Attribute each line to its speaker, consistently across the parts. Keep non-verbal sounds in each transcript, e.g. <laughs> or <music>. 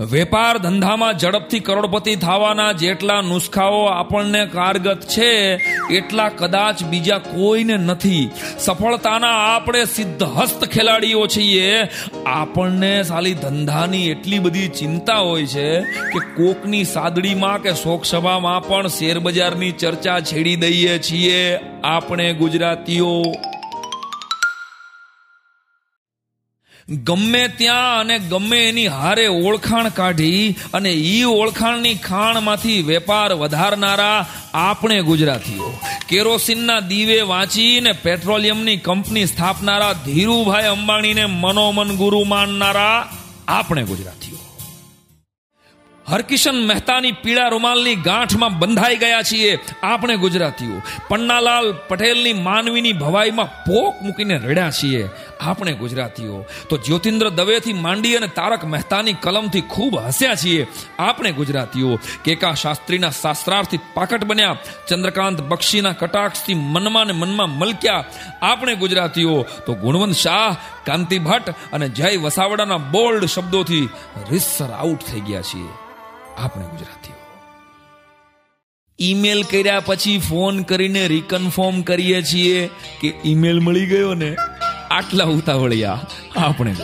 Speaker 1: વેપાર ધંધામાં ઝડપથી કરોડપતિ થવાના જેટલા નુસ્ખાઓ આપણને કારગત છે, એટલા કદાચ બીજા કોઈને નથી. સફળતાના આપણે સિદ્ધહસ્ત ખેલાડીઓ છીએ. આપણને સાલી ધંધાની એટલી બધી ચિંતા હોય છે કે કોકની સાદડીમાં કે શોકસભામાં પણ શેરબજારની ચર્ચા છેડી દઈએ છીએ. આપણે ગુજરાતીઓ ગમે ત્યાં અને ગમે એની હારે ઓળખાણ કાઢી અને ઈ ઓળખાણની ખાણમાંથી વેપાર વધારનારા આપણે ગુજરાતીઓ. કેરોસીનના દીવે વાંચીને પેટ્રોલિયમની કંપની સ્થાપનારા ધીરુભાઈ અંબાણીને મનોમન ગુરુ માનનારા આપણે ગુજરાતીઓ. હરકિશન મહેતાની પીળા રૂમાલની ગાંઠમાં બંધાઈ ગયા છીએ આપણે ગુજરાતીઓ. પન્નાલાલ પટેલની માનવીની ભવાઈમાં પોક મૂકીને રડ્યા છીએ. આપણે ગુજરાતીઓ, તો જ્યોતિન્દ્ર દવેથી માંડી અને તારક મહેતાની કલમથી ખૂબ હસ્યા છીએ. આપણે ગુજરાતીઓ, કેકા શાસ્ત્રીના શાસ્ત્રાર્થી પાકટ બન્યા, ચંદ્રકાંત બક્ષીના કટાક્ષથી મનમાં ને મનમાં મલક્યા. આપણે ગુજરાતીઓ, તો ગુણવંત શાહ, કાંતિ ભટ્ટ અને જય વસાવડાના બોલ્ડ શબ્દોથી રિસર આઉટ થઈ ગયા છીએ. આપણે ગુજરાતીઓ. ઈમેલ કર્યા પછી ફોન કરીને રિકન્ફર્મ કરીએ છીએ કે ઈમેલ મળી ગયો ને? આટલા ઉતાવળિયા આપણે.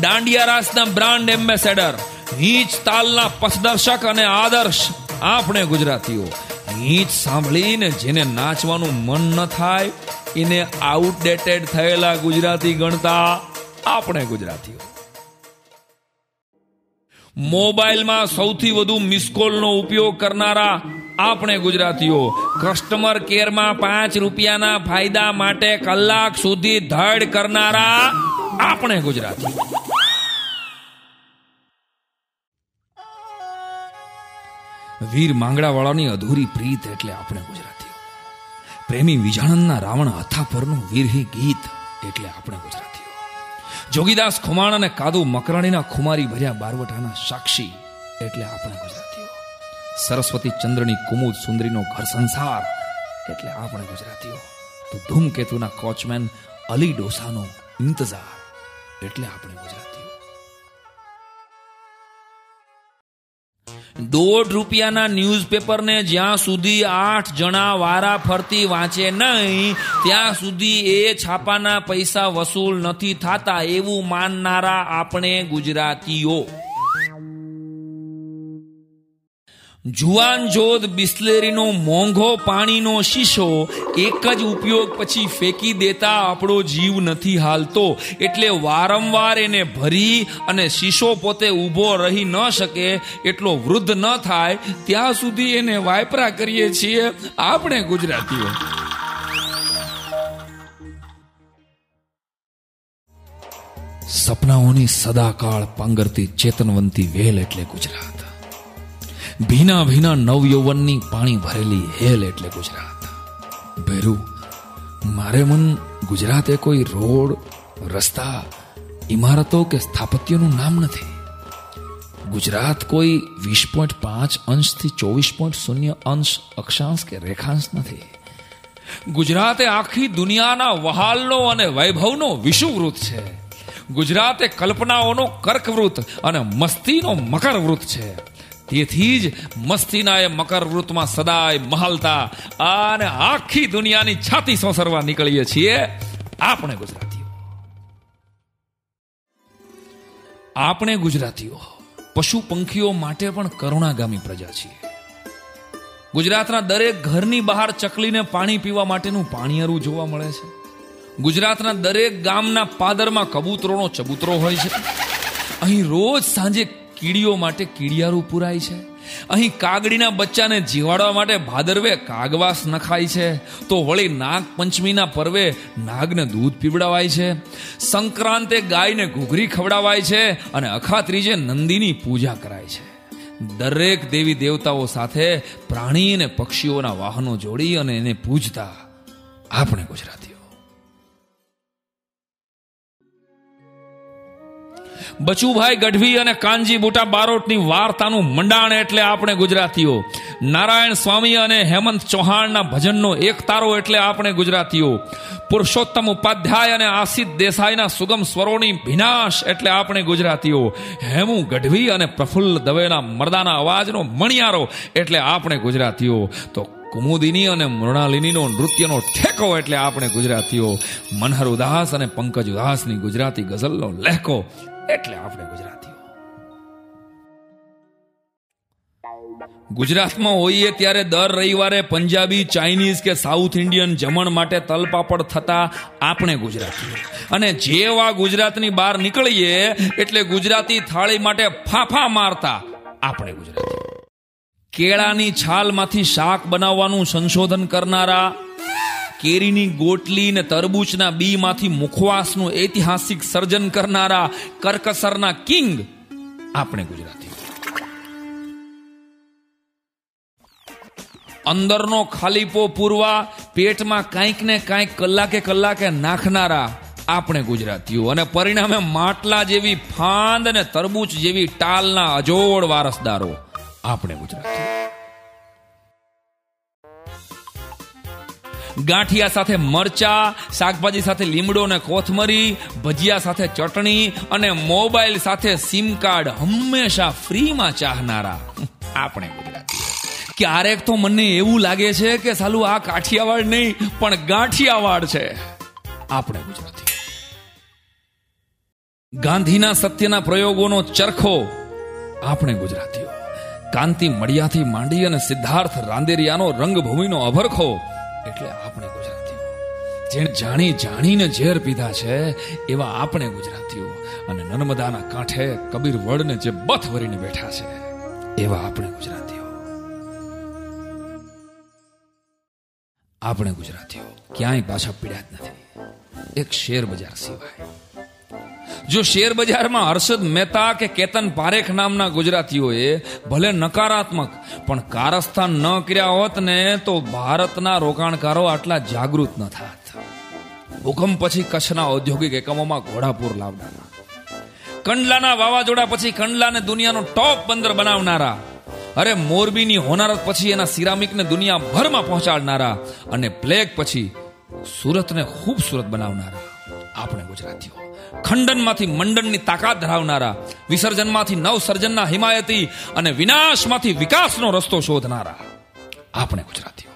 Speaker 1: દાંડિયા રાસના બ્રાન્ડ એમ્બેસેડર, હીચ તાલના પથદર્શક અને આદર્શ આપણે ગુજરાતીઓ. હીચ સાંભળીને જેને નાચવાનું મન ન થાય, એને આઉટડેટેડ થયેલા ગુજરાતી ગણતા આપણે ગુજરાતીઓ. મોબાઈલમાં સૌથી વધુ મિસકોલનો ઉપયોગ કરનારા આપણે ગુજરાતીઓ કસ્ટમર કેરમાં પાંચ રૂપિયાના ફાયદા માટે કલાક સુધી ધડ કરનારા આપણે ગુજરાતી. વીર માંગડાવાળાની અધૂરી પ્રીત એટલે આપણે ગુજરાતીઓ. પ્રેમી વિજાણનના રાવણ હથા પરનું વીરહી ગીત એટલે આપણે ગુજરાતીઓ. જોગીદાસ ખુમાણ અને કાદુ મકરાણીના ખુમારી ભર્યા બારવટાના સાક્ષી એટલે આપણે ગુજરાતીઓ. સરસ્વતી ચંદ્રની કુમુદ સુંદરીનો ઘર સંસાર. એટલે આપણે ગુજરાતીઓ, તો ધૂમકેતુના કોચમેન અલી ડોસાનો ઇંતજાર. એટલે આપણે ગુજરાતીઓ. દોઢ રૂપિયાના ન્યૂઝપેપરને જ્યાં સુધી આઠ જણા વારા ફરતી વાંચે નહીં, ત્યાં સુધી એ છાપાના પૈસા વસૂલ નથી થતા એવું માનનારા આપણે ગુજરાતીઓ. જુવાન જોધ બિસ્લેરીનો મોંઘો પાણીનો શીશો એક જ ઉપયોગ પછી ફેંકી દેતા આપણો જીવ નથી હાલતો. એટલે વારંવાર એને ભરી અને શીશો પોતે ઊભો રહી ન શકે, એટલો વૃદ્ધ ન થાય, ત્યાં સુધી એને વાયપરા કરીએ છીએ આપણે ગુજરાતીઓ. સપનાઓની સદાકાળ પાંગરતી ચેતનવંતી વેલ એટલે ગુજરાત. ભીના ભીના નવયૌવનની પાણી ભરેલી હેલ એટલે ગુજરાત. ભેરું, મારે મન ગુજરાત કોઈ રોડ, રસ્તા ઇમારતો કે સ્થાપત્યનું નામ નથી. ગુજરાત કોઈ વીસ પોઈન્ટ પાંચ અંશથી ચોવીસ પોઈન્ટ શૂન્ય અંશ અક્ષાંશ કે રેખાંશ નથી. ગુજરાત આખી દુનિયાના વહાલનો અને વૈભવનો વિષુવૃત છે. ગુજરાત એ કલ્પનાઓનો કર્કવૃત અને મસ્તીનો મકરવૃત છે. તેથી જ મસ્તીના એ મકર વૃતમાં સદાય મહાલતા અને આખી દુનિયાની છાતી સોસરવા નીકળીએ છીએ આપણે ગુજરાતીઓ. આપણે ગુજરાતીઓ. પશુ પંખીઓ માટે પણ કરુણાગામી પ્રજા છીએ. ગુજરાતના દરેક ઘરની બહાર ચકલીને પાણી પીવા માટેનું પાણીયારું જોવા મળે છે. ગુજરાતના દરેક ગામના પાદરમાં કબૂતરોનો ચબૂતરો હોય છે. અહીં રોજ સાંજે કીડીઓ માટે કીડિયારું પુરાય છે. અહીં કાગડીના બચ્ચાને જીવાડવા માટે ભાદરવે કાગવાસ નખાય છે. તો વળી નાગ પંચમીના પર્વે નાગને દૂધ પીવડાવાય છે. સંક્રાંતે ગાયને ઘૂઘરી ખવડાવાય છે અને અખા ત્રીજે નંદીની પૂજા કરાય છે. દરેક દેવી દેવતાઓ સાથે પ્રાણી અને પક્ષીઓના વાહનો જોડી અને એને પૂજતા. આપણે ગુજરાતીઓ. બચુભાઈ ગઢવી અને કાનજી બુટા બારોટની વાર્તાનું મંડાણ એટલે આપણે ગુજરાતીઓ. નારાયણ સ્વામી અને હેમંત ચૌહાણના ભજનનો એક તારો એટલે આપણે ગુજરાતીઓ. પુરુષોત્તમ ઉપાધ્યાય અને આસિત દેસાઈના સુગમ સ્વરોની ભિનાશ એટલે આપણે ગુજરાતીઓ. હેમુ ગઢવી અને પ્રફુલ્લ દવેના મરદાના અવાજનો મણિયારો એટલે આપણે ગુજરાતીઓ. તો કુમુદિની અને મૃણાલિનીનો નૃત્યનો ઠેકો એટલે આપણે ગુજરાતીઓ. મનહર ઉદાસ અને પંકજ ઉદાસની ગુજરાતી ગઝલનો લહેકો એટલે આપણે ગુજરાતીઓ. ગુજરાતમાં હોઈએ ત્યારે દર રવિવારે પંજાબી, ચાઇનીઝ કે સાઉથ ઇન્ડિયન જમણ માટે તલપાપડ થતા આપણે ગુજરાતીઓ. અને જેવા ગુજરાતની બહાર નીકળીએ એટલે ગુજરાતી થાળી માટે ફાફા મારતા આપણે ગુજરાતી કેળાની છાલમાંથી શાક બનાવવાનું સંશોધન કરનારા કેરીની ગોટલી ને તરબૂચના બીમાંથી મુખવાસનું ઐતિહાસિક સર્જન કરનારા કરકસરના કિંગ આપણે ગુજરાતી. અંદરનો ખાલીપો પૂરવા પેટમાં કાંઈક ને કાંઈક કલાકે કલાકે નાખનારા આપણે ગુજરાતીઓ. અને પરિણામે માટલા જેવી ફાંદ અને તરબૂચ જેવી ટાલના અજોડ વારસદારો આપણે ગુજરાતીઓ ગાંઠિયા સાથે મરચા, શાકભાજી સાથે લીમડો અને કોથમરી, ભજીયા સાથે ચટણી અને મોબાઈલ સાથે સિમ કાર્ડ હંમેશા ફ્રીમાં ચાહનારા. આપણે ક્યારેક તો મને એવું લાગે છે કે સાલું આ કાઠિયાવાડ નહીં, પણ ગાંઠિયાવાડ છે. આપણે ગુજરાતી. ગાંધીના સત્યના પ્રયોગોનો ચરખો. આપણે ગુજરાતીઓ. કાંતિ મળિયાથી માંડી અને સિદ્ધાર્થ રાંદેરિયાનો રંગભૂમિનો અભરખો. એટલે આપણે ગુજરાતીઓ. જેણે જાણી જાણીને ઝેર પીધા છે, એવા આપણે ગુજરાતીઓ. અને નર્મદાના કાંઠે કબીર વડને જે બથ વરીને બેઠા છે, એવા આપણે ગુજરાતીઓ. આપણે ગુજરાતીઓ ક્યાંય પાછા પીડ્યા જ નથી. એક શેર બજાર સિવાય. જો શેર બજારમાં હર્ષદ મહેતા કે કેતન પારેખ નામના ગુજરાતીઓએ ભલે નકારાત્મક, પણ કારસ્થાન ન કર્યા હોત ને તો ભારતના રોકાણકારો આટલા જાગૃત ન થાત. ભૂકંપ પછી કચ્છના ઔદ્યોગિક એકમોમાં ઘોડાપુર લાવનારા. કંડલાના વાવાઝોડા પછી કંડલાને દુનિયાનો ટોપ બંદર બનાવનારા. અરે મોરબીની હોનારત પછી એના સિરામિકને દુનિયાભરમાં પહોંચાડનારા અને પ્લેગ પછી સુરતને ખૂબસૂરત બનાવનારા. આપણે ગુજરાતીઓ. ખંડનમાંથી મંડનની તાકાત ધરાવનારા, વિસર્જનમાંથી નવસર્જનના હિમાયતી અને વિનાશમાંથી વિકાસનો રસ્તો શોધનારા. આપણે ગુજરાતીઓ.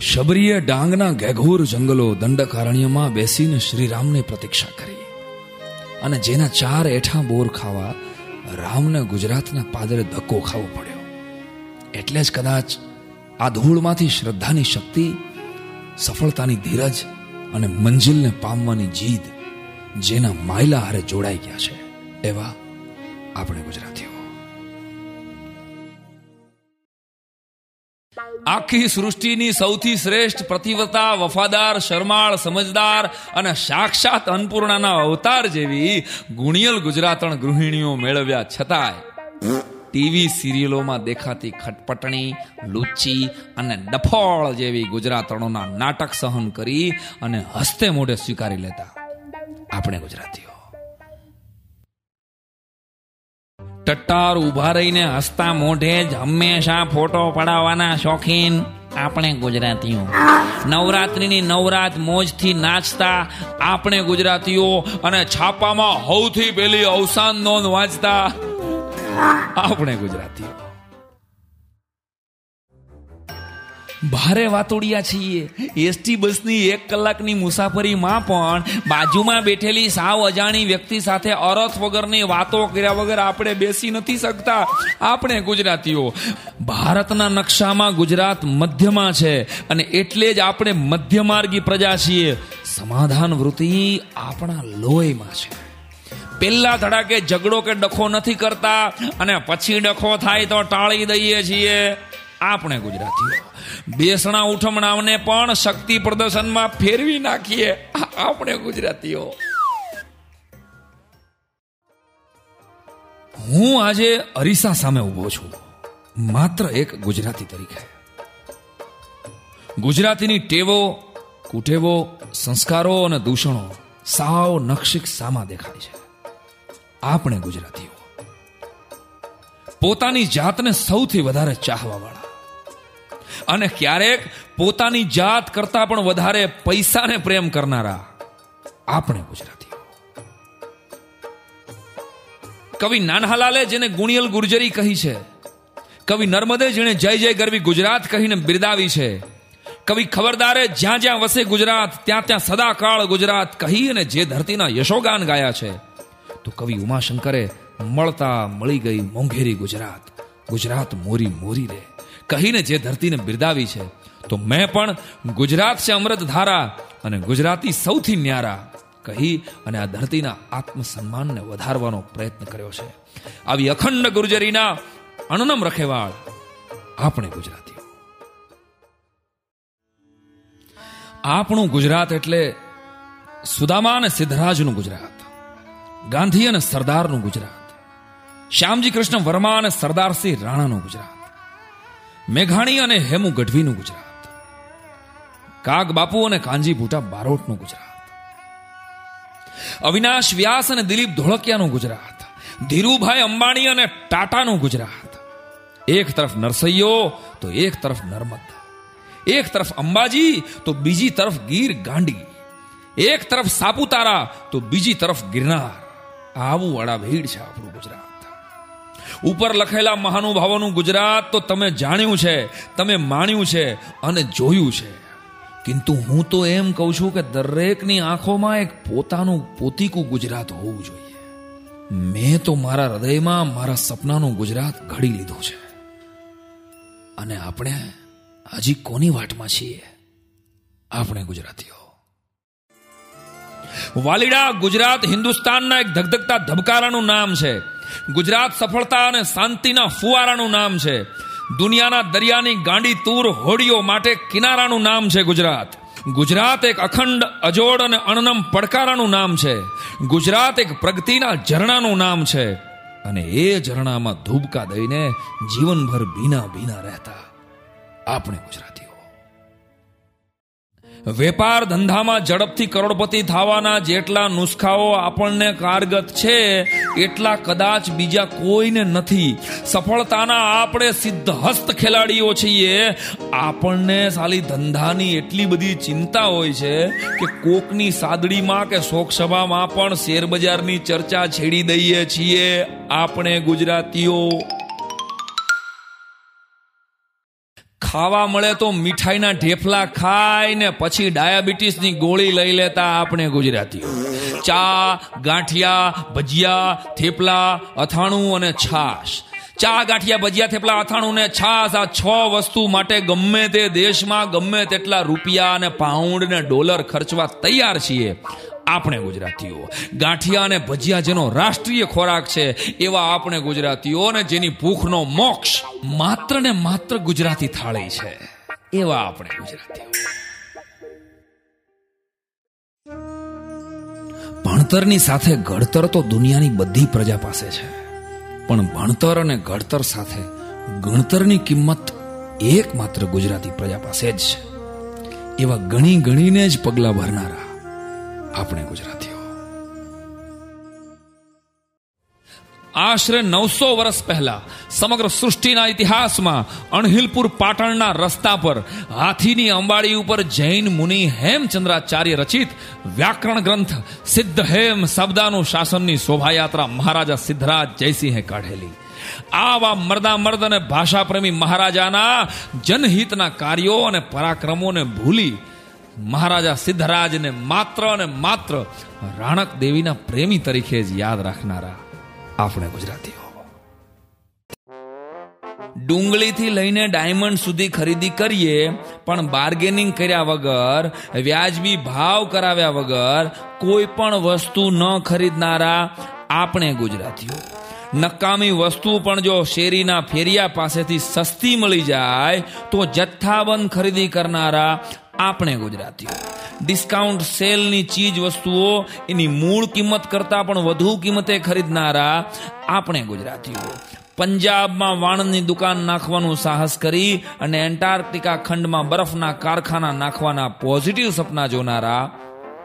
Speaker 1: શબરીએ ડાંગના ઘેઘોર જંગલો દંડકારણ્યમાં બેસીને શ્રીરામને પ્રતીક્ષા કરી. અને જેના ચાર એઠા બોર ખાવા રામને ગુજરાતના પાદરે ધક્કો ખાવો પડ્યો. એટલે જ કદાચ આ ધૂળમાંથી શ્રદ્ધાની શક્તિ, સફળતાની ધીરજ અને મંજિલને પામવાની જીદ જેના માયલા હારે જોડાઈ ગયા છે. એવા આપણે ગુજરાતીઓ. આખી સૃષ્ટિની સૌથી શ્રેષ્ઠ પ્રતિવતા, વફાદાર, શરમાળ, સમજદાર અને સાક્ષાત અન્નપૂર્ણાના અવતાર જેવી ગુણિયલ ગુજરાતણ ગૃહિણીઓ મેળવ્યા છતાંય. ટીવી સિરિયલોમાં દેખાતી ખટપટણી લૂચી અને ડફોળ જેવી ગુજરાતણોના નાટક સહન કરી અને હસ્તે મોઢે સ્વીકારી લેતા. આપણે ગુજરાતીઓ. ટટ્ટાર ઊભા રહીને હસતા મોઢે જ હંમેશા ફોટો પડાવવાના શોખીન. આપણે ગુજરાતીઓ. નવરાત્રીની નવરાત મોજથી નાચતા આપણે ગુજરાતીઓ અને છાપામાં સૌથી પેલી અવસાન નોંધ વાંચતા આપણે ગુજરાતીઓ. ભારે વાતોડિયા છીએ. એસટી બસની એક કલાકની મુસાફરીમાં પણ બાજુમાં બેઠેલી સાવ અજાણી વ્યક્તિ સાથે અરથ વગરની વાતો કર્યા વગર આપણે બેસી નથી શકતા. આપણે ગુજરાતીઓ. ભારતના નકશામાં ગુજરાત મધ્યમાં છે અને એટલે જ આપણે મધ્યમાર્ગી પ્રજા છીએ. સમાધાન વૃત્તિ આપણા લોહીમાં છે. પેલા ધડાકે ઝઘડો કે ડખો નથી કરતા અને પછી ડખો થાય તો ટાળી દઈએ છીએ. આપણે ગુજરાતીઓ. બેસણા ઉઠમણાને પણ શક્તિ પ્રદર્શનમાં ફેરવી નાખીએ. આપણે ગુજરાતીઓ. હું આજે અરીસા સામે ઊભો છું. માત્ર એક ગુજરાતી તરીકે. ગુજરાતીની ટેવો, કુટેવો, સંસ્કારો અને દૂષણો સાવ નક્ષિક સામા દેખાય છે. આપણે ગુજરાતીઓ. પોતાની જાતને સૌથી વધારે ચાહવા વાળા અને ક્યારેક પોતાની જાત કરતા પણ વધારે પૈસાને પ્રેમ કરનારા આપણે ગુજરાતીઓ. કવિ નાનહાલાલે જેને ગુણિયલ ગુર્જરી કહી છે, કવિ નર્મદે જેણે જય જય ગરવી ગુજરાત કહીને બિરદાવી છે, કવિ ખબરદારે જ્યાં જ્યાં વસે ગુજરાત, ત્યાં ત્યાં સદાકાળ ગુજરાત કહી અને જે ધરતીના યશોગાન ગાયા છે તો કવિ ઉમાશંકરે મળતા મળી ગઈ મોંઘેરી ગુજરાત. ગુજરાત મોરી મોરી રે. કહીને જે ધરતીને બિરદાવી છે, તો મેં પણ ગુજરાત છે અમૃત ધારા અને ગુજરાતી સૌથી ન્યારા. કહી અને આ ધરતીના આત્મસન્માનને વધારવાનો પ્રયત્ન કર્યો છે. આવી અખંડ ગુર્જરીના અણનમ રખેવાળ આપણે ગુજરાતીઓ. આપણું ગુજરાત એટલે સુદામા અને સિદ્ધરાજનું ગુજરાત. ગાંધી અને સરદારનું ગુજરાત. શ્યામજી કૃષ્ણ વર્મા અને સરદારસિંહ રાણાનું ગુજરાત. મેઘાણી અને હેમુ ગઢવીનું ગુજરાત. કાગ બાપુ અને કાંજી ભૂટા બારોટનું ગુજરાત. અવિનાશ વ્યાસ અને દિલીપ ધોળકિયાનું ગુજરાત. ધીરુભાઈ અંબાણી અને ટાટાનું ગુજરાત. એક તરફ નરસૈયો, તો એક તરફ નર્મદ. એક તરફ અંબાજી, તો બીજી તરફ ગીર ગાંડી. એક તરફ સાપુતારા, તો બીજી તરફ ગિરનાર. આવું અડાભીડ છે આપણું ગુજરાત. ઉપર લખેલા મહાનુભાવોનું ગુજરાત તો તમે જાણ્યું છે, તમે માણ્યું છે અને જોયું છે. કિંતુ હું તો એમ કહું છું કે દરેકની આંખોમાં એક પોતાનું પોતીકું ગુજરાત હોવું જોઈએ. મેં તો મારા હૃદયમાં મારા સપનાનું ગુજરાત ઘડી લીધું છે. અને આપણે હજી કોની વાટમાં છીએ? આપણે ગુજરાતીઓ. વાલીડા ગુજરાત હિન્દુસ્તાનના એક ધગધગતા ધબકારાનું નામ છે. ગુજરાત સફળતા અને શાંતિના ફુવારાનું નામ છે. દુનિયાના દરિયાની ગાંડી તૂર હોડીઓ માટે કિનારાનું નામ છે ગુજરાત. ગુજરાત એક અખંડ, અજોડ અને અણનમ પડકારાનું નામ છે. ગુજરાત એક પ્રગતિના ઝરણાનું નામ છે. અને એ ઝરણામાં ધૂબકા દઈને જીવનભર ભીના ભીના રહેતા આપણે ગુજરાતીઓ વેપાર ધંધામાં ઝડપથી કરોડપતિ થવાના જેટલા નુસ્ખાઓ આપણને કારગત છે, એટલા કદાચ બીજા કોઈને નથી. સફળતાના આપણે સિદ્ધહસ્ત ખેલાડીઓ છીએ. આપણને સાલી ધંધાની એટલી બધી ચિંતા હોય છે કે કોકની સાદડીમાં કે શોકસભામાં પણ શેરબજારની ચર્ચા છેડી દઈએ છીએ આપણે ગુજરાતીઓ. ખાવા મળે તો મીઠાઈના ઢેફલા ખાય ને પછી ડાયાબિટીસની ગોળી લઈ લેતા આપણે ગુજરાતીઓ. ચા, ગાંઠિયા, ભજીયા, થેપલા, અથાણું અને છાશ. ચા, ગાંઠિયા, ભજીયા, થેપલા, અથાણું ને છાશ આ છ વસ્તુ માટે ગમે તે દેશમાં ગમે તેટલા રૂપિયા અને પાઉન્ડ ને ડોલર ખર્ચવા તૈયાર છીએ. આપણે ગુજરાતીઓ. ગાંઠિયા અને ભજીયા જેનો રાષ્ટ્રીય ખોરાક છે, એવા આપણે ગુજરાતીઓ અને જેની ભૂખનો મોક્ષ માત્ર ને માત્ર ગુજરાતી થાળી છે. એવા આપણે ગુજરાતીઓ. ભણતરની સાથે ઘડતર તો દુનિયાની બધી પ્રજા પાસે છે. પણ ભણતર અને ઘડતર સાથે ગણતરની કિંમત એકમાત્ર ગુજરાતી પ્રજા પાસે જ છે. એવા ગણી ગણીને જ પગલા ભરનારા આપણે ગુજરાતીઓ. આશરે નવસો વર્ષ પહેલા, સમગ્ર સૃષ્ટિના ઇતિહાસમાં અણહિલપુર પાટણના રસ્તા પર, હાથીની અંબાડી ઉપર જૈન મુનિ હેમચંદ્રાચાર્ય રચિત વ્યાકરણ ગ્રંથ સિદ્ધ હેમ શબ્દાનું શાસનની શોભાયાત્રા મહારાજા સિદ્ધરાજ જયસિંહે કાઢેલી. આવા મર્દા મર્દ અને ભાષાપ્રેમી મહારાજાના જનહિતના કાર્યો અને પરાક્રમોને ભૂલી મહારાજા સિદ્ધરાજને માત્ર અને માત્ર રાણક દેવીના પ્રેમી તરીકે જ યાદ રાખનારા આપણે ગુજરાતીઓ. ડુંગળીથી લઈને ડાયમંડ સુધી ખરીદી કરીએ, પણ બાર્ગેનિંગ કર્યા વગર, વ્યાજબી ભાવ કરાવ્યા વગર કોઈ પણ વસ્તુ ન ખરીદનારા આપણે ગુજરાતીઓ. નકામી વસ્તુ પણ જો શેરીના ફેરિયા પાસેથી સસ્તી મળી જાય, તો જથ્થાબંધ ખરીદી કરનારા આપણે ગુજરાતીઓ. ડિસ્કાઉન્ટ સેલની ચીજ વસ્તુઓ એની મૂળ કિંમત કરતાં પણ વધુ કિંમતે ખરીદનારા આપણે ગુજરાતીઓ. પંજાબમાં વાણની દુકાન નાખવાનું સાહસ કરી અને એન્ટાર્કટિકા ખંડમાં બરફના કારખાના નાખવાના પોઝિટિવ સપના જોનારા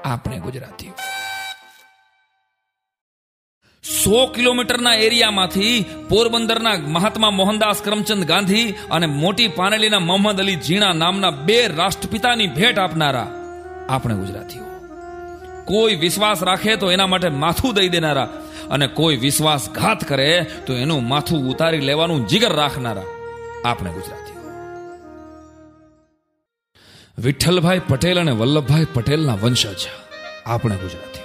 Speaker 1: આપણે ગુજરાતીઓ. સો કિલોમીટરના એરિયામાંથી પોરબંદરના મહાત્મા મોહનદાસ કરમચંદ ગાંધી અને મોટી પાનેલીના મોહમ્મદ અલી ઝીણા નામના બે રાષ્ટ્રપિતાની ભેટ આપનારા આપણે ગુજરાતીઓ. કોઈ વિશ્વાસ રાખે તો એના માટે માથું દઈ દેનારા અને કોઈ વિશ્વાસઘાત કરે તો એનું માથું ઉતારી લેવાનું જીગર રાખનારા આપણે ગુજરાતીઓ. વિઠ્ઠલભાઈ પટેલ અને વલ્લભભાઈ પટેલના વંશજ. આપણે ગુજરાતીઓ.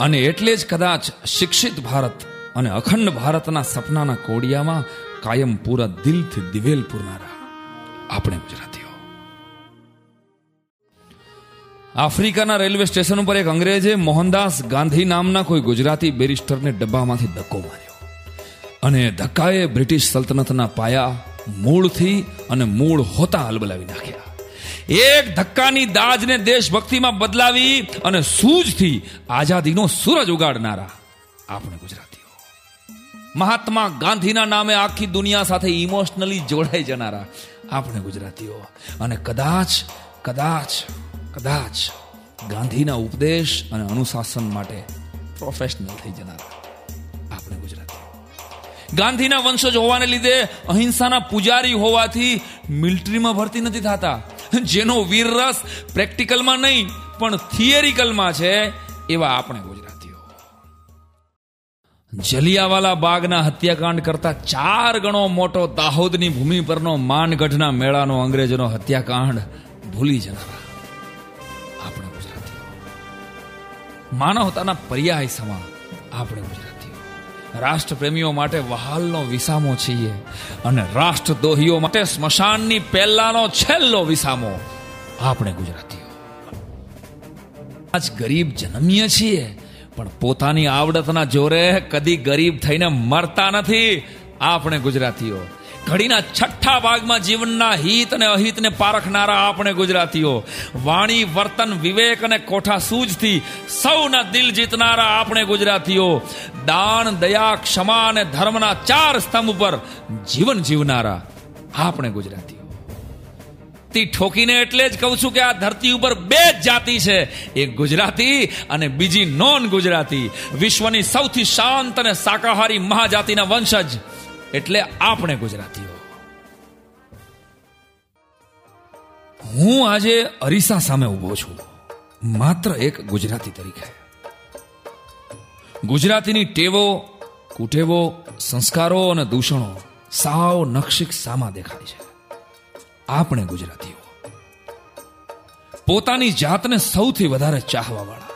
Speaker 1: અને એટલે જ કદાચ શિક્ષિત ભારત અને અખંડ ભારતના સપનાના કોડિયામાં કાયમ પૂરા દિલથી દિવેલ પૂરનારા આપણે ગુજરાતીઓ. આફ્રિકાના રેલવે સ્ટેશન ઉપર એક અંગ્રેજે મોહનદાસ ગાંધી નામના કોઈ ગુજરાતી બેરિસ્ટરને ડબ્બામાંથી ધક્કો માર્યો. અને ધક્કાએ બ્રિટિશ સલ્તનતના પાયા મૂળથી અને મૂળ હોતા હલબલાવી નાખ્યા. એક ધક્કાની દાજને દેશભક્તિમાં બદલાવી અને સૂઝથી આઝાદીનો સૂરજ ઉગાડનારા આપણે ગુજરાતીઓ. મહાત્મા ગાંધીના નામે આખી દુનિયા સાથે ઇમોશનલી જોડાઈ જનારા આપણે ગુજરાતીઓ. અને કદાચ કદાચ કદાચ ગાંધીના ઉપદેશ અને અનુશાસન માટે પ્રોફેશનલ થઈ જનારા આપણે ગુજરાતીઓ. ગાંધીના વંશજ હોવાને લીધે અહિંસાના પૂજારી હોવાથી મિલિટરીમાં ભરતી નથી થતા. જેનો વીરરસ પ્રેક્ટિકલમાં નહીં, પણ થિયરિકલમાં છે એવા આપણે ગુજરાતીઓ. જલિયાવાલા બાગના હત્યાકાંડ કરતા ચાર ગણો મોટો દાહોદની ભૂમિ પરનો માનગઢના મેળાનો અંગ્રેજોનો હત્યાકાંડ ભૂલી જનારા. આપણે ગુજરાતીઓ. માનવતાના પર્યાય સમા આપણે ગુજરાતીઓ. રાષ્ટ્રપ્રેમીઓ માટે વહાલનો વિસામો છીએ અને રાષ્ટ્રદ્રોહીઓ માટે સ્મશાનની પહેલાનો છેલ્લો વિસામો આપણે ગુજરાતીઓ. આજ ગરીબ જન્મીએ છીએ, પણ પોતાની આવડતના જોરે કદી ગરીબ થઈને મરતા નથી. આપણે ગુજરાતીઓ. ઘડીના છઠ્ઠા ભાગમાં જીવનના હિત અને અહિતને પારખનારા આપણે ગુજરાતીઓ. વાણી, વર્તન, વિવેક અને કોઠા સૂઝથી સૌના દિલ જીતનારા આપણે ગુજરાતીઓ. દાન, દયા, ક્ષમા અને ધર્મના ચાર સ્તંભ પર જીવન જીવનારા આપણે ગુજરાતીઓ. તી ઠોકીને એટલે જ કહું છું કે આ ધરતી ઉપર બે જ જાતિ છે. એક ગુજરાતી અને બીજી નોન ગુજરાતી. વિશ્વની સૌથી શાંત અને શાકાહારી મહાજાતિના વંશજ એટલે આપણે ગુજરાતીઓ. હું આજે અરીસા સામે ઊભો છું. માત્ર એક ગુજરાતી તરીકે. ગુજરાતીની ટેવો, કુટેવો, સંસ્કારો અને દૂષણો સાવ નક્ષિક સામા દેખાય છે. આપણે ગુજરાતીઓ. પોતાની જાતને સૌથી વધારે ચાહવાવાળા.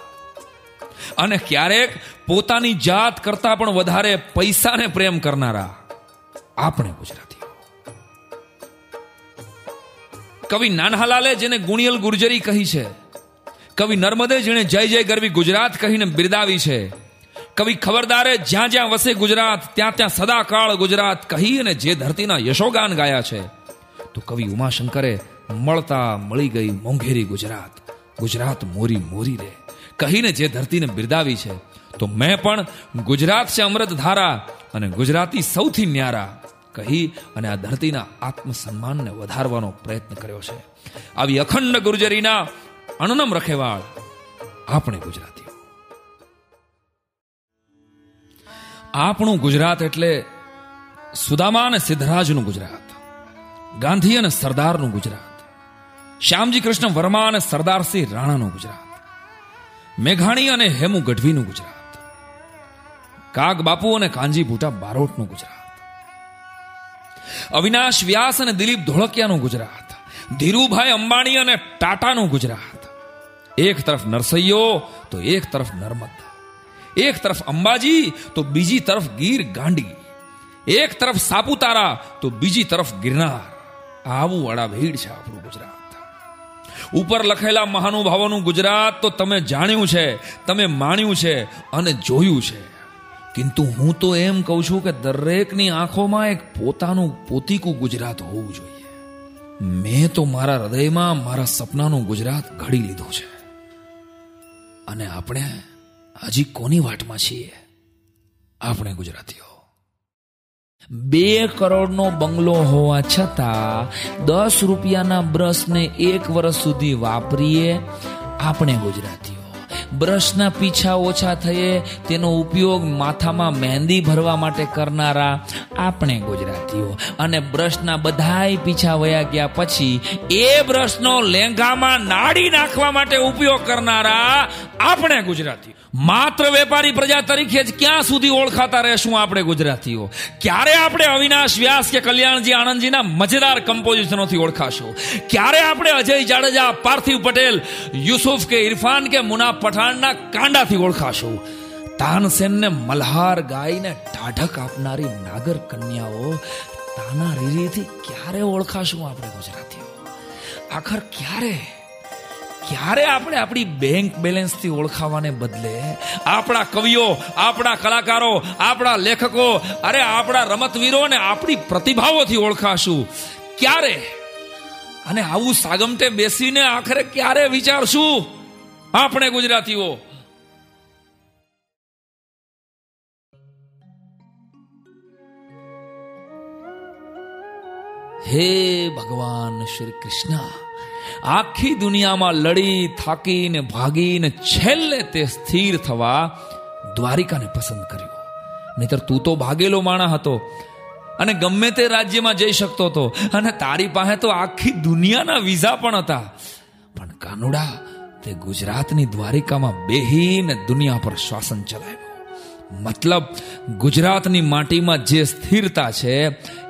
Speaker 1: અને ક્યારેક પોતાની જાત કરતા પણ વધારે પૈસાને પ્રેમ કરનારા. આપણે ગુજરાતીઓ કવિ નાનહાલાલે જેને ગુણિયલ ગુર્જરી કહી છે, કવિ નર્મદે જેણે જય જય ગરવી ગુજરાત કહીને બિરદાવી છે, કવિ ખબરદારે જ્યાં જ્યાં વસે ગુજરાત, ત્યાં ત્યાં સદાકાળ ગુજરાત કહી અને જે ધરતીના યશોગાન ગાયા છે, તો કવિ ઉમાશંકરે મળતા મળી ગઈ મોંઘેરી ગુજરાત ગુજરાત મોરી મોરી રે. કહીને જે ધરતીને બિરદાવી છે, તો મેં પણ ગુજરાત છે અમૃત ધારા અને ગુજરાતી સૌથી ન્યારા. કહી અને આ ધરતીના આત્મસન્માનને વધારવાનો પ્રયત્ન કર્યો છે. આવી અખંડ ગુર્જરીના અણનમ રખેવાળ આપણે ગુજરાતીઓ. આપણું ગુજરાત એટલે સુદામા અને સિદ્ધરાજનું ગુજરાત, ગાંધી અને સરદારનું ગુજરાત, શ્યામજી કૃષ્ણ વર્મા અને સરદારસિંહ રાણાનું ગુજરાત, મેઘાણી અને હેમુ ગઢવીનું ગુજરાત, કાગ બાપુ અને કાંજી ભૂટા બારોટનું ગુજરાત અવિનાશ વ્યાસ અને દિલીપ ધોળકિયાનું ગુજરાત, ધીરુભાઈ અંબાણી અને ટાટાનું ગુજરાત. એક તરફ નરસૈયો, તો એક તરફ નર્મદા. એક તરફ અંબાજી, તો બીજી તરફ ગીર ગાંડી. એક તરફ સાપુતારા, તો બીજી તરફ ગિરનાર. આવું અડાભીડ છે આપણું ગુજરાત. ઉપર લખેલા મહાનુભાવોનું ગુજરાત તો તમે જાણ્યું છે, તમે માણ્યું છે અને જોયું છે. કિંતુ હું તો એમ કહું છું કે દરેકની આંખોમાં એક પોતાનું પોતીકું ગુજરાત હોવું જોઈએ. મેં તો મારા હૃદયમાં મારા સપનાનું ગુજરાત ઘડી લીધું છે. અને આપણે હજી કોની વાટમાં છીએ? આપણે ગુજરાતીઓ. બે કરોડનો બંગલો હોવા છતાં દસ રૂપિયાના બ્રશને એક વર્ષ સુધી વાપરીએ, આપણે ગુજરાતીઓ. બ્રશના પીછા ઓછા થયે, તેનો ઉપયોગ માથામાં મહેંદી ભરવા માટે કરનારા આપણે ગુજરાતીઓ. અને બ્રશના બધાય પીછા વયા ગયા પછી, એ બ્રશનો લેંઘામાં નાડી નાખવા માટે ઉપયોગ કરનારા આપણે ગુજરાતીઓ માત્ર વેપારી પ્રજા તરીકે જ ક્યાં સુધી ઓળખાતા રહેશું આપણે ગુજરાતીઓ? ક્યારે આપણે અવિનાશ વ્યાસ કે કલ્યાણજી આનંદજીના મજેદાર કમ્પોઝિશનોથી ઓળખાશું? ક્યારે આપણે અજય જાડેજા, પાર્થિવ પટેલ, યુસુફ કે ઇરફાન કે મુના પઠાણના કાંડાથી ઓળખાશું? તાનસેનને મલ્હાર ગાઈને ટાઢક આપનારી નાગર કન્યાઓ તાના રીરીથી ક્યારે ઓળખાશું આપણે ગુજરાતીઓ? આખર ક્યારે ક્યારે આપણે આપણી બેંક બેલેન્સથી ઓળખાવાને બદલે આપણા કવિઓ, આપણા કલાકારો, આપણા લેખકો, અરે આપણા રમતવીરો અને આપણી પ્રતિભાઓથી ઓળખાશું. ક્યારે? અને આવું સાગમટે બેસીને આખરે ક્યારે વિચારશું? આપણે ગુજરાતીઓ. હે ભગવાન શ્રી કૃષ્ણ. આખી દુનિયામાં લડી, થાકીને, ભાગીને છેલ્લે તે સ્થિર થવા દ્વારિકાને પસંદ કર્યો. નહીતર તું તો ભાગેલો માણા હતો અને ગમે તે રાજ્યમાં જઈ શકતો હતો અને તારી પાસે તો આખી દુનિયાના વિઝા પણ હતા. પણ કાનુડા, તે ગુજરાતની દ્વારિકામાં બેહીને દુનિયા પર શાસન ચલાવ્યું. મતલબ, ગુજરાતની માટીમાં જે સ્થિરતા છે,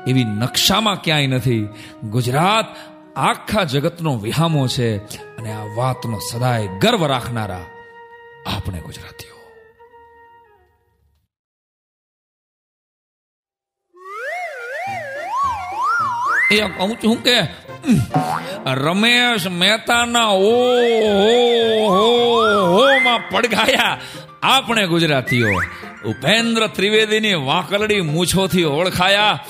Speaker 1: એવી નકશામાં ક્યાંય નથી. ગુજરાત આખા જગતનો વિહામો છે અને આ વાતનો સદાય ગર્વ રાખનારા આપણે ગુજરાતીઓ. એ કહું છું કે રમેશ મહેતાના ઓ, હો માં પડઘાયા આપણે ગુજરાતીઓ. ઉપેન્દ્ર ત્રિવેદીની વાંકલડી મૂછોથી ઓળખાયા.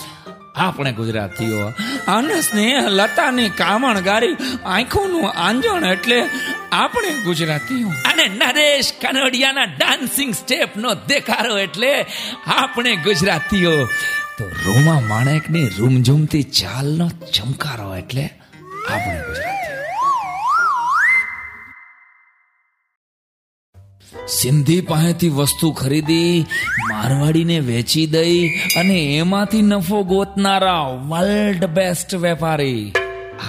Speaker 1: આપણે ગુજરાતીઓ. અને સ્નેહ લતાની કામણ ગારી આંખોનું આંજણ એટલે આપણે ગુજરાતીઓ. અને નરેશ કનોડિયાના ડાન્સિંગ સ્ટેપનો દેખારો એટલે આપણે ગુજરાતીઓ. તો રોમા માણેકની રૂમઝૂમથી ચાલનો ચમકારો એટલે આપણે ગુજરાતીઓ. સિંધી પાસેથી વસ્તુ ખરીદી, મારવાડીને વેચી દઈ અને એમાંથી નફો ગોતનારા વર્લ્ડ બેસ્ટ વેપારી.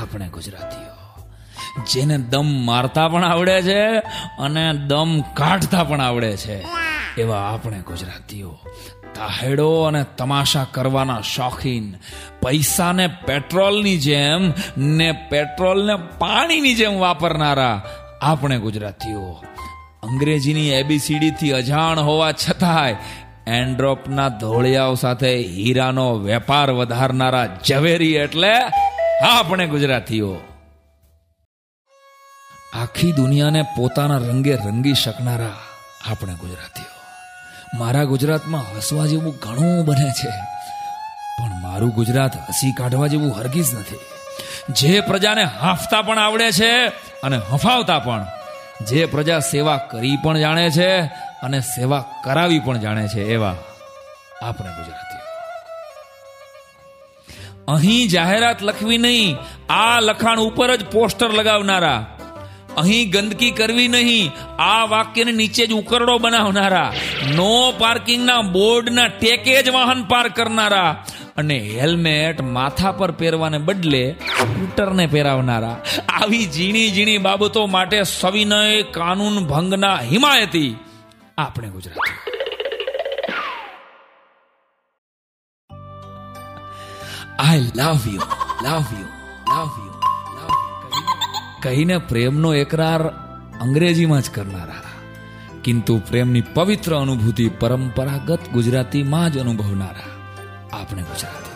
Speaker 1: આપણે ગુજરાતીઓ, જેને દમ મારતા પણ આવડે છે અને દમ કાઢતા પણ આવડે છે. એવા આપણે ગુજરાતીઓ, તાહેડો અને તમાશા કરવાના શોખીન, પૈસાને પેટ્રોલની જેમ ને પેટ્રોલને પાણીની જેમ વાપરનારા આપણે ગુજરાતીઓ. અંગ્રેજીની એબીસીડીથી અજાણ હોવા છતાંય એન્ડ્રોપના ધોળિયાઓ સાથે હીરાનો વેપાર વધારનારા ઝવેરી એટલે આપણે ગુજરાતીઓ. આખી દુનિયાને પોતાના રંગે રંગી શકનારા આપણે ગુજરાતીઓ. મારા ગુજરાતમાં હસવા જેવું ઘણું બને છે, પણ મારું ગુજરાત હસી કાઢવા જેવું હરગીજ નથી. જે પ્રજાને હાંફતા પણ આવડે છે અને હફાવતા પણ જે પ્રજા સેવા કરી પણ જાણે છે અને સેવા કરાવી પણ જાણે છે, એવા આપણે ગુજરાતીઓ. અહીં જાહેરાત લખવી નહીં, આ લખાણ ઉપર જ પોસ્ટર લગાવનારા. અહીં ગંદકી કરવી નહીં, આ વાક્યને નીચે જ ઉકરડો બનાવનારા. નો પાર્કિંગના બોર્ડના ટેકે જ વાહન પાર્ક કરનારા. અને હેલ્મેટ માથા પર પહેરવાને બદલે સ્કૂટરને પહેરાવનારા. આવી ઝીણી ઝીણી બાબતો માટે સવિનય કાનૂન ભંગના હિમાયતી આપણે Gujarati. I love you love you love you કહીને પ્રેમનો એકરાર અંગ્રેજીમાં જ કરનારા. કિંતુ પ્રેમની પવિત્ર અનુભૂતિ પરંપરાગત ગુજરાતીમાં જ અનુભવનારા. આપણે ગુજરાતીઓ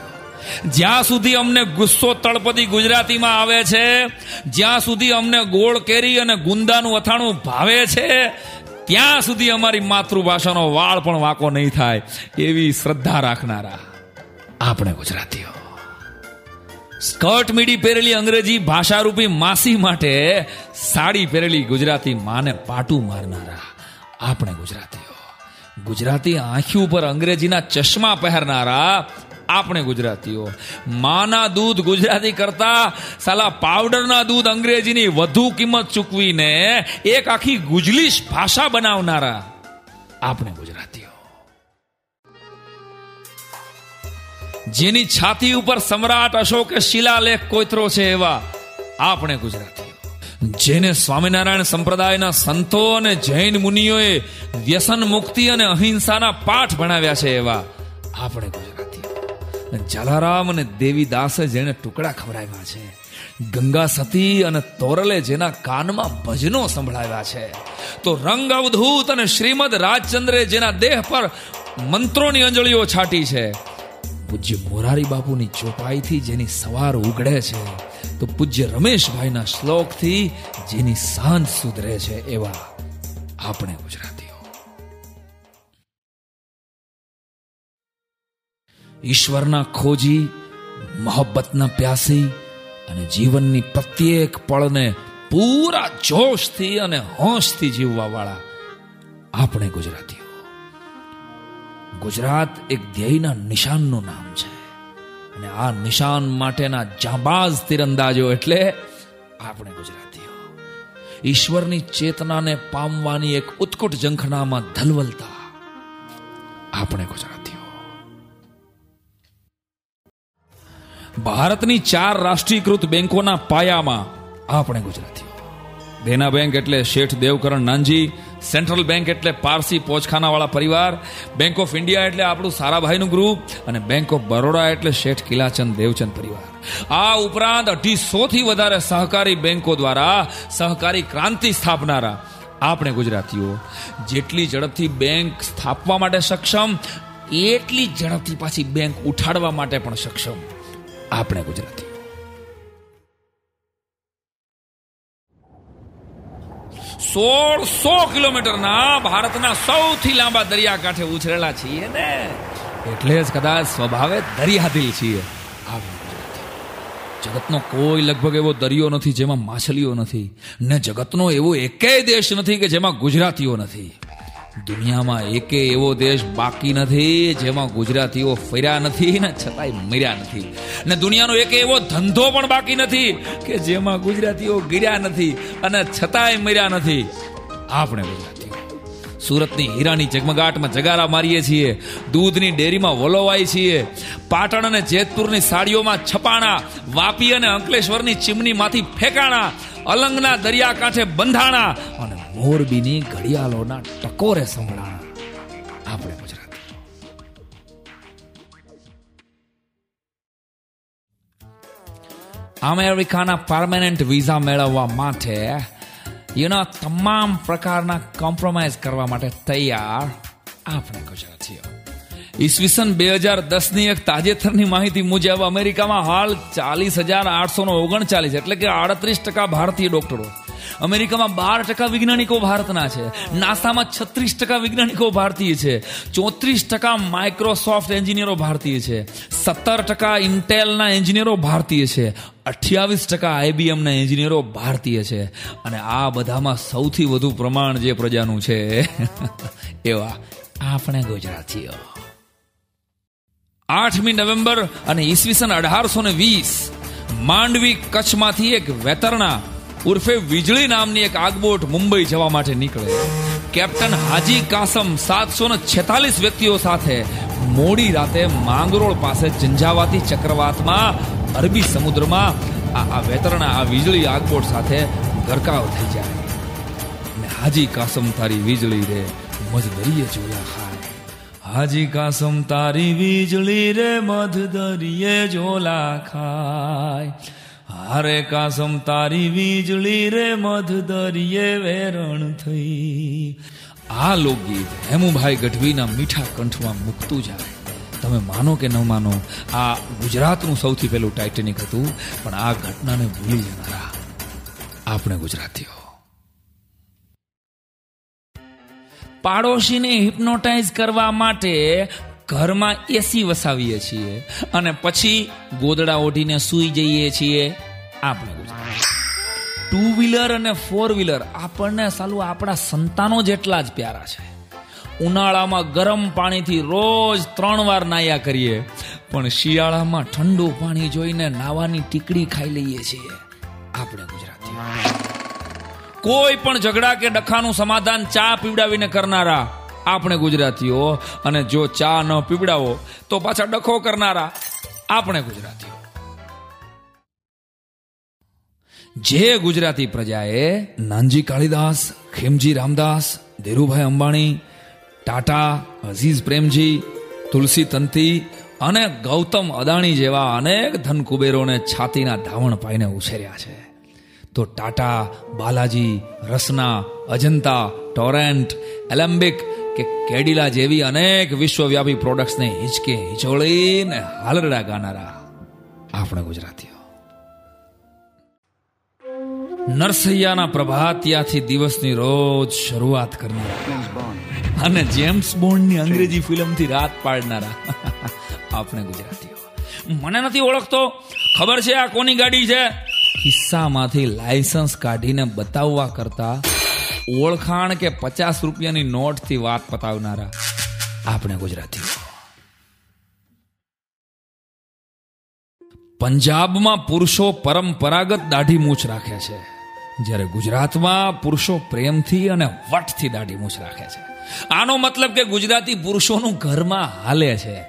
Speaker 1: જ્યાં સુધી અમને ગુસ્સો તળપદી ગુજરાતીમાં આવે છે, જ્યાં સુધી અમને ગોળ કેરી અને ગુંદાનું અથાણું ભાવે છે, ત્યાં સુધી અમારી માતૃભાષાનો વાળ પણ વાંકો નહીં થાય એવી શ્રદ્ધા રાખનારા આપણે ગુજરાતીઓ. સ્કર્ટ મીડી પહેરેલી અંગ્રેજી ભાષારૂપી માસી માટે સાડી પહેરેલી ગુજરાતી માને પાટું મારનારા આપણે ગુજરાતીઓ. ગુજરાતી આંખી ઉપર અંગ્રેજીના ચશ્મા પહેરનારા આપણે ગુજરાતીઓ. માના દૂધ ગુજરાતી કરતા સાલા પાવડરના દૂધ અંગ્રેજીની વધુ કિંમત ચૂકવીને એક આખી ગુજલીશ ભાષા બનાવનારા આપણે ગુજરાતીઓ. જેની છાતી ઉપર સમ્રાટ અશોકે શિલાલેખ કોતરો છે એવા આપણે ગુજરાતીઓ. જેને સ્વામિનારાયણ સંપ્રદાયના સંતો અને જૈન મુનિઓએ વ્યસન મુક્તિ અને અહિંસાના પાઠ ભણાવ્યા છે એવા આપણે ગુજરાતીઓ. જલારામ અને દેવીદાસે જેને ટુકડા ખવડાવ્યા છે, ગંગા સતી અને તોરલે જેના કાનમાં ભજનો સંભળાવ્યા છે, તો રંગ અવધૂત અને શ્રીમદ રાજચંદ્રે જેના દેહ પર મંત્રોની અંજળીઓ છાટી છે, પૂજ્ય મોરારી બાપુની ચોપાઈથી જેની સવાર ઉગડે છે તો પૂજ્ય રમેશભાઈના શ્લોકથી જેની સાંજ સુધરે છે એવા આપણે ગુજરાતીઓ. ઈશ્વરના ખોજી, મોહબ્બતના પ્યાસી અને જીવનની પ્રત્યેક પળને પૂરા જોશથી અને હોશથી જીવવા વાળા આપણે ગુજરાતીઓ. ગુજરાત એક ધ્યેયના નિશાનનું નામ છે. અને આ નિશાન માટેના જાંબાઝ તીરંદાજો એટલે આપણે ગુજરાતીઓ. ઈશ્વરની ચેતનાને પામવાની એક ઉત્કુટ ઝંખનામાં ધલવલતા આપણે ગુજરાતીઓ. ભારતની ચાર રાષ્ટ્રીયકૃત બેંકોના પાયામાં આપણે ગુજરાતીઓ. દેના બેંક એટલે શેઠ દેવકરણ નાનજી સેન્ટ્રલ બેંક એટલે પારસી પોચખાનાવાળા પરિવાર બેંક ઓફ ઇન્ડિયા એટલે આપણું સારાભાઈનું ગ્રુપ અને બેંક ઓફ બરોડા એટલે શેઠ કિલાચંદ દેવચંદ પરિવાર. આ ઉપરાંત અઢીસોથી વધારે સહકારી બેંકો દ્વારા સહકારી ક્રાંતિ સ્થાપનારા આપણે ગુજરાતીઓ. જેટલી ઝડપથી બેંક સ્થાપવા માટે સક્ષમ, એટલી ઝડપથી પાછી બેંક ઉઠાડવા માટે પણ સક્ષમ આપણે ગુજરાતી સોળસો કિલોમીટરના ભારતના સૌથી લાંબા દરિયાકાંઠે ઉછરેલા છીએ ને. એટલે જ કદાચ સ્વભાવે દરિયાદિલ છીએ. જગતનો કોઈ લગભગ એવો દરિયો નથી જેમાં માછલીઓ નથી, ને જગતનો એવો એકેય દેશ નથી કે જેમાં ગુજરાતીઓ નથી. દુનિયામાં એકે એવો દેશ બાકી નથી, જેમાં ગુજરાતીઓ ફર્યા નથી ને છતાંય મર્યા નથી. ને દુનિયાનો એક એવો ધંધો પણ બાકી નથી કે જેમાં ગુજરાતીઓ ગીર્યા નથી અને છતાંય મર્યા નથી. આપણે ગુજરાતીઓ. સુરતની હીરાની જગમગાટમાં જગારા મારીએ છીએ, દૂધની ડેરીમાં વલોવાય છીએ, પાટણ અને જેતપુરની સાડીઓમાં છપાણા, વાપી અને અંકલેશ્વરની ચીમનીમાંથી ફેંકાણા અલંગના દરિયાકાંઠે બંધાણા અને મોરબીની ઘડિયાળોના ટકોરે સંભળાણા. આપણે ગુજરાતી. અમેરિકાના પરમેનન્ટ વિઝા મેળવવા માટે યુનો તમામ પ્રકારના કોમ્પ્રોમાઇઝ કરવા માટે તૈયાર આપણે ગુજરાતીઓ. ઈસવીસન બે હજાર દસની એક તાજેતરની માહિતી મુજબ અમેરિકામાં હાલ ચાલીસ હજાર આઠસો ઓગણચાલીસ એટલે કે આડત્રીસ ટકા ભારતીય ડોક્ટરો. અમેરિકામાં બાર ટકા વૈજ્ઞાનિકો ભારતના છે. નાસામાં છત્રીસ ટકા વૈજ્ઞાનિકો ભારતીય છે. ચોત્રીસ ટકા માઇક્રોસોફ્ટ એન્જિનિયરો ભારતીય છે. સત્તર ટકા ઇન્ટેલના એન્જિનિયરો ભારતીય છે. અઠ્યાવીસ ટકા આઈબીએમના એન્જિનિયરો ભારતીય છે. અને આ બધામાં સૌથી વધુ પ્રમાણ જે પ્રજાનું છે, <laughs> એવા આપણે ગુજરાતીઓ. આઠમી નવેમ્બર અને ઈસવીસન અઢારસો ને વીસ, માંડવી કચ્છમાંથી એક વેતરણા ઉર્ફે વીજળી નામની એક આગબોટ મુંબઈ જવા માટે નીકળે. કેપ્ટન હાજી કાસમ સાતસો ને છેતાલીસ વ્યક્તિઓ સાથે મોડી રાતે માંગરોળ પાસે ઝંઝાવાતી ચક્રવાતમાં અરબી સમુદ્રમાં આ વેતરણા, આ વીજળી આગબોટ સાથે ગરકાવ થઈ જાય. ને હાજી કાસમ તારી વીજળી રે, મજદરીએ જોયા હાજી કાસમ તારી વીજળી રે મધ દરિયે જોલા ખાય. હારે કાસમ તારી વીજળી રે મધ દરિયે વેરણ થઈ. આ લોકગીત હેમુભાઈ ગઢવીના મીઠા કંઠમાં મૂકતું જાય. તમે માનો કે ન માનો, આ ગુજરાતનું સૌથી પહેલું ટાઇટેનિક હતું, પણ આ ઘટનાને ભૂલી જનારા આપણે ગુજરાતીઓ. પાડોશીને હિપ્નોટાઇઝ કરવા માટે ઘરમાં એસી વસાવીએ છીએ અને પછી ગોદડા ઓઢીને સૂઈ જઈએ છીએ આપણે ટુ વ્હીલર અને ફોર વ્હીલર આપણને સાલું આપણા સંતાનો જેટલા જ પ્યારા છે. ઉનાળામાં ગરમ પાણીથી રોજ ત્રણ વાર નાયા કરીએ, પણ શિયાળામાં ઠંડુ પાણી જોઈને નાવાની ટીકડી ખાઈ લઈએ છીએ. આપણે ગુજરાતીઓ. કોઈ પણ ઝઘડા કે ડખાનું સમાધાન ચા પીવડાવીને કરનારા આપણે ગુજરાતીઓ. અને જો ચા ન પીવડાવો, તો પાછા ડખો કરનારા આપણે ગુજરાતીઓ. જે ગુજરાતી પ્રજાએ નાનજી કાળીદાસ, ખેમજી રામદાસ, ધીરુભાઈ અંબાણી, ટાટા, અઝીઝ પ્રેમજી, તુલસી તંતી અને ગૌતમ અદાણી જેવા અનેક ધનકુબેરોને છાતીના ધાવણ પાઈને ઉછેર્યા છે. તો ટાટા, બાલાજી, રસના, અજંતા, ટોરેન્ટ, એલેમ્બિક કે કેડિલા જેવી અનેક વિશ્વવ્યાપી પ્રોડક્ટ્સને હિંચકે હિંચોળીને હાલરડા ગાનારા આપણે ગુજરાતીઓ. નરસૈયાના પ્રભાતિયાથી દિવસની રોજ શરૂઆત કરનારા અને જેમ્સ બોન્ડની અંગ્રેજી ફિલ્મથી રાત પાડનારા <laughs> આપણે ગુજરાતીઓ. મને નથી ઓળખતો. ખબર છે આ કોની ગાડી છે? ખિસ્સામાંથી લાયસન્સ કાઢીને બતાવવા કરતા ઓળખાણ કે પચાસ રૂપિયાની નોટથી વાત પતાવનારા આપણે ગુજરાતીઓ પંજાબમાં પુરુષો પરંપરાગત દાઢી મૂછ રાખે છે. જ્યારે ગુજરાતમાં પુરુષો પ્રેમથી અને વટથી દાઢી મૂછ રાખે છે. આનો મતલબ કે ગુજરાતી પુરુષોનું ઘરમાં હાલે છે.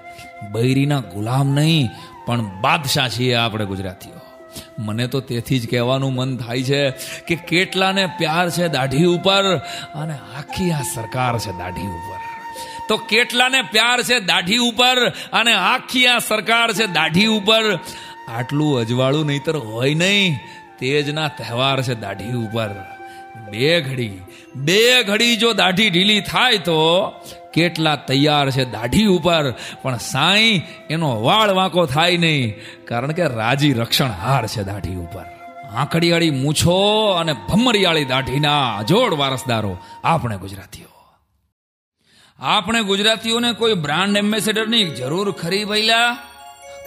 Speaker 1: બૈરીના ગુલામ નહીં, પણ બાદશાહ છીએ આપણે ગુજરાતીઓ. મને તો તેથી જ કહેવાનું મન થાય છે કે કેટલાને પ્યાર છે દાઢી ઉપર અને આખી આ સરકાર છે દાઢી ઉપર. તો કેટલાને પ્યાર છે દાઢી ઉપર અને આખી આ સરકાર છે દાઢી ઉપર. આટલું અજવાળું નહીતર હોય નહીં, તેજના તહેવાર છે દાઢી ઉપર. બે ઘડી બે ઘડી જો દાઢી ઢીલી થાય તો કેટલા તૈયાર છે દાઢી ઉપર, પણ સાંઈ એનો વાળ વાંકો થાય નહીં, કારણ કે રાજી રક્ષણ હાર છે દાઢી ઉપર. આંકડીયાળી મૂછો અને ભમરિયાળી દાઢીના અજોડ વારસદારો, આપણે ગુજરાતીઓ. આપણે ગુજરાતીઓને કોઈ બ્રાન્ડ એમ્બેસેડરની જરૂર ખરી ભૈલા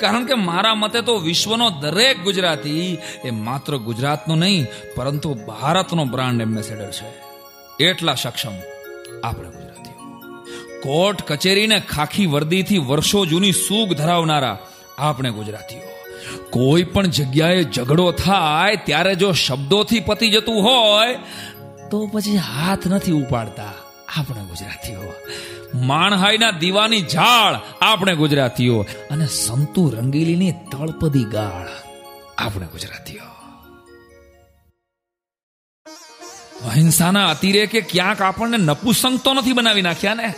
Speaker 1: કારણ કે મારા મતે તો વિશ્વનો દરેક ગુજરાતી એ માત્ર ગુજરાતનો નહીં, પરંતુ ભારતનો બ્રાન્ડ એમ્બેસેડર છે. એટલા સક્ષમ આપણે કોર્ટ કચેરીને ખાખી વર્દીથી વર્ષો જૂની સૂગ ધરાવનારા આપણે ગુજરાતીઓ. કોઈ પણ જગ્યાએ ઝઘડો થાય, ત્યારે જો શબ્દોથી પતી જતું હોય, તો પછી હાથ નથી ઉપાડતા આપણે ગુજરાતીઓ. માણહાઈના દીવાની ઝાડ આપણે ગુજરાતીઓ અને સંતુ રંગીલીની તળપદી ગાળ આપણે ગુજરાતીઓ. અહિંસાના અતિરેકે ક્યાંક આપણને નપુસંગ તો નથી બનાવી નાખ્યા ને?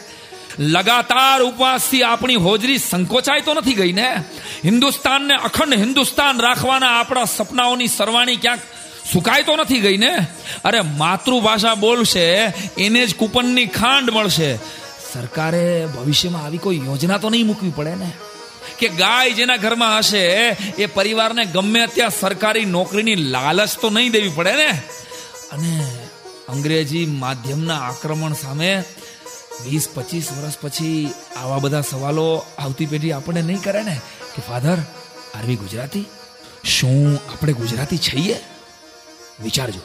Speaker 1: લગાતાર ઉપવાસથી આપણી હોજરી સંકોચાય તો નથી ગઈ ને? હિન્દુસ્તાનને અખંડ હિન્દુસ્તાન રાખવાના આપણા સપનાઓની સરવાણી ક્યાંક સુકાય તો નથી ગઈ ને? અરે માતૃભાષા બોલશે, એને જ કૂપનની ખાંડ મળશે. સરકારે ભવિષ્યમાં આવી કોઈ યોજના તો નહીં મૂકવી પડે ને? કે ગાય જેના ઘરમાં હશે, એ પરિવારને ગમે ત્યાં સરકારી નોકરીની લાલચ તો નહીં દેવી પડે ને? અને અંગ્રેજી માધ્યમના આક્રમણ સામે વીસ, પચીસ વર્ષ પછી આવા બધા સવાલો આવતી પેઢી આપણને નહીં કરે ને? કે, ફાધર આરવી ગુજરાતી? શું આપણે ગુજરાતી છીએ? વિચારજો.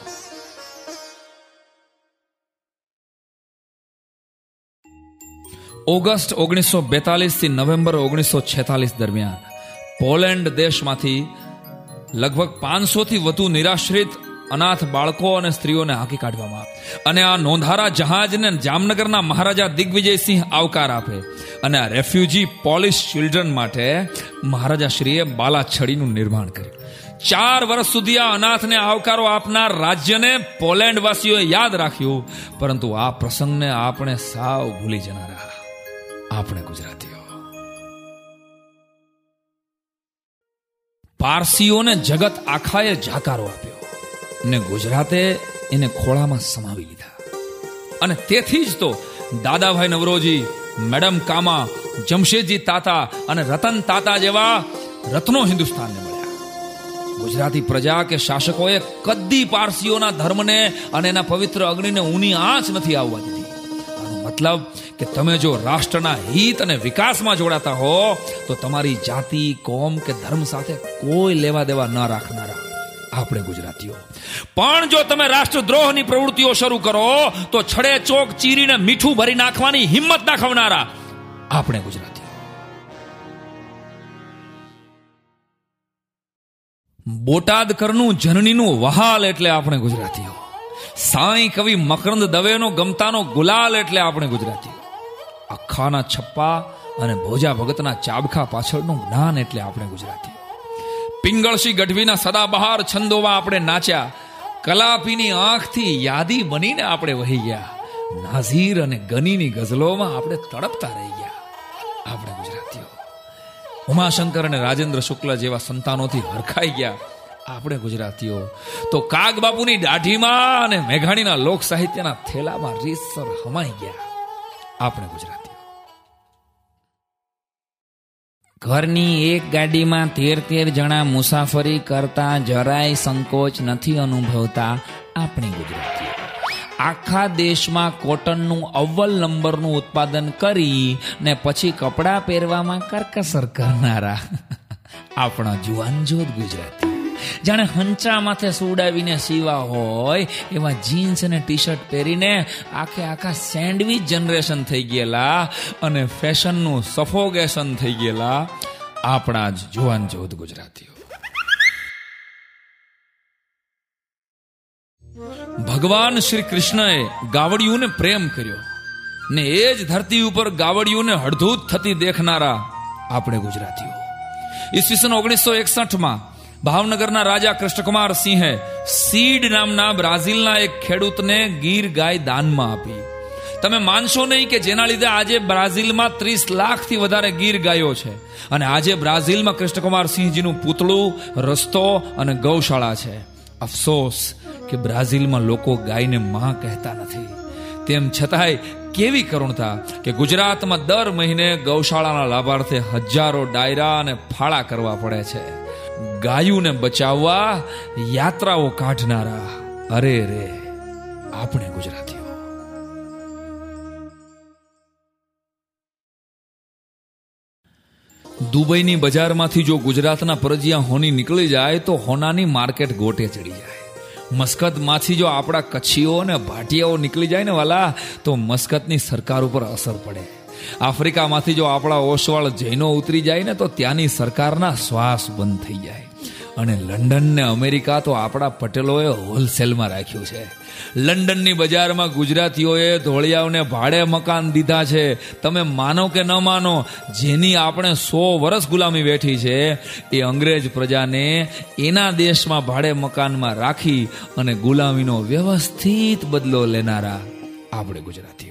Speaker 1: ઓગસ્ટ ઓગણીસો બેતાલીસથી નવેમ્બર ઓગણીસો છેતાલીસ દરમિયાન પોલેન્ડ દેશમાંથી લગભગ પાંચસો થી વધુ નિરાશ્રિત અનાથ બાળકો અને સ્ત્રીઓને હાંકી કાઢવામાં અને આ નોંધારા જહાજને જામનગરના મહારાજા દિગ્વિજયસિંહ આવકાર આપે. અને આ રેફ્યુજી પોલિશ ચિલ્ડ્રન માટે મહારાજા શ્રીએ બાલાછડીનું નિર્માણ કર્યું. ચાર વર્ષ સુધી આ અનાથને આવકારો આપનાર રાજ્યને પોલેન્ડ વાસીઓએ યાદ રાખ્યું. પરંતુ આ પ્રસંગને આપણે સાવ ભૂલી જનારા. આપણે ગુજરાતીઓ. પારસીઓને જગત આખાએ જાકારો આપ્યો. ને ગુજરાતે એને ખોળામાં સમાવી લીધા. અને તેથી જ તો દાદાભાઈ નવરોજી, મેડમ કામા, જમશેદજી તાતા અને રતન તાતા જેવા રત્નો હિન્દુસ્તાનને મળ્યા. ગુજરાતી પ્રજા કે શાસકોએ કદી પારસીઓના ધર્મને અને એના પવિત્ર અગ્નિને ઊની આંચ નથી આવવા દીધી. મતલબ કે તમે જો રાષ્ટ્રના હિત અને વિકાસમાં જોડાતા હો, તો તમારી જાતિ, કોમ કે ધર્મ સાથે કોઈ લેવા દેવા ન રાખનારા. આપણે ગુજરાતીઓ. પણ જો તમે રાષ્ટ્રદ્રોહની પ્રવૃત્તિઓ શરૂ કરો, તો છડે ચોક ચીરીને મીઠું ભરી નાખવાની હિંમત દાખવનારા આપણે ગુજરાતીઓ. બોટાદ કરનું જનનીનું વહાલ એટલે આપણે ગુજરાતીઓ. સાંઈ કવિ મકરંદ દવેનો ગમતાનો ગુલાલ એટલે આપણે ગુજરાતી અખાના છપ્પા અને ભોજા ભગતના ચાબખા પાછળનું જ્ઞાન એટલે આપણે ગુજરાતી પિંગળસી ગઢવીના સદાબહાર છંદોમાં આપણે નાચ્યા. કલાપીની આંખથી યાદી બનીને આપણે વહી ગયા. નાઝીર અને ગનીની ગઝલોમાં આપણે તડપતા રહી ગયા. આપણે ગુજરાતીઓ. ઉમાશંકર અને રાજેન્દ્ર શુક્લ જેવા સંતાનોથી હરખાઈ ગયા. આપણે ગુજરાતીઓ. તો કાગ બાપુની દાઢીમાં અને મેઘાણીના લોક સાહિત્યના થેલામાં રીતસર હમાઈ ગયા. આપણે ગુજરાતીઓ.
Speaker 2: ઘરની એક ગાડીમાં તેર તેર જણા મુસાફરી કરતા જરાય સંકોચ નથી અનુભવતા આપણે ગુજરાતી આખા દેશમાં કોટનનું અવ્વલ નંબરનું ઉત્પાદન કરી ને પછી કપડાં પહેરવામાં કરકસર કરનારા <laughs> આપણા જુવાન જોત ગુજરાતી. જાણે હંચા માથે સુડાવીને સીવા હોય, એવા જીન્સ અને ટી શર્ટ પહેરીને આખે આખા સેન્ડવિચ જનરેશન થઈ ગયેલા અને ફેશનનું સફોગેશન થઈ ગયેલા
Speaker 1: આપણા જ જુવાન જોધ ગુજરાતીઓ. ભગવાન શ્રી કૃષ્ણએ ગાવડિયુંને પ્રેમ કર્યો ને એ જ ધરતી ઉપર ગાવડિયુંને હળધૂત થતી દેખનારા આપણે ગુજરાતીઓ. ઈસવીસન ઓગણીસો એકસઠમાં ભાવનગરના રાજા કૃષ્ણકુમાર સિંહે સીડ નામના બ્રાઝિલના એક ખેડૂતને ગીર ગાય દાનમાં આપી. તમે માનશો નહીં કે જેના લીધે આજે બ્રાઝિલમાં ત્રીસ લાખથી વધારે ગીર ગાયો છે. અને આજે બ્રાઝિલમાં કૃષ્ણકુમાર સિંહજીનું પૂતળું, રસ્તો અને ગૌશાળા છે. અફસોસ કે બ્રાઝિલમાં લોકો ગાયને માં કહેતા નથી. તેમ છતાંય કેવી કરુણતા કે ગુજરાતમાં દર મહિને ગૌશાળાના લાભાર્થે હજારો ડાયરા અને ફાળા કરવા પડે છે. ગાયુને બચાવવા યાત્રાઓ કાઢનારા. અરે રે, આપણે ગુજરાતીઓ. દુબઈની બજારમાંથી જો ગુજરાતના પરજિયા હોની નીકળી જાય તો હોનાની માર્કેટ ગોટે ચડી જાય. મસ્કતમાંથી જો આપણા કચ્છીઓ અને ભાટિયાઓ નીકળી જાય ને વાલા, તો મસ્કતની સરકાર ઉપર અસર પડે. આફ્રિકામાંથી જો આપણા ઓસવાળ જૈનો ઉતરી જાય ને તો ત્યાંની સરકારના શ્વાસ બંધ થઈ જાય. અને લંડન ને અમેરિકા તો આપણા પટેલોએ હોલસેલમાં રાખ્યું છે. લંડનની બજારમાં ગુજરાતીઓએ ધોળિયાઓને ભાડે મકાન દીધા છે. તમે માનો કે ન માનો, જેની આપણે સો વર્ષ ગુલામી બેઠી છે, એ અંગ્રેજ પ્રજાને એના દેશમાં ભાડે મકાનમાં રાખી અને ગુલામીનો વ્યવસ્થિત બદલો લેનારા આપણે ગુજરાતીઓ.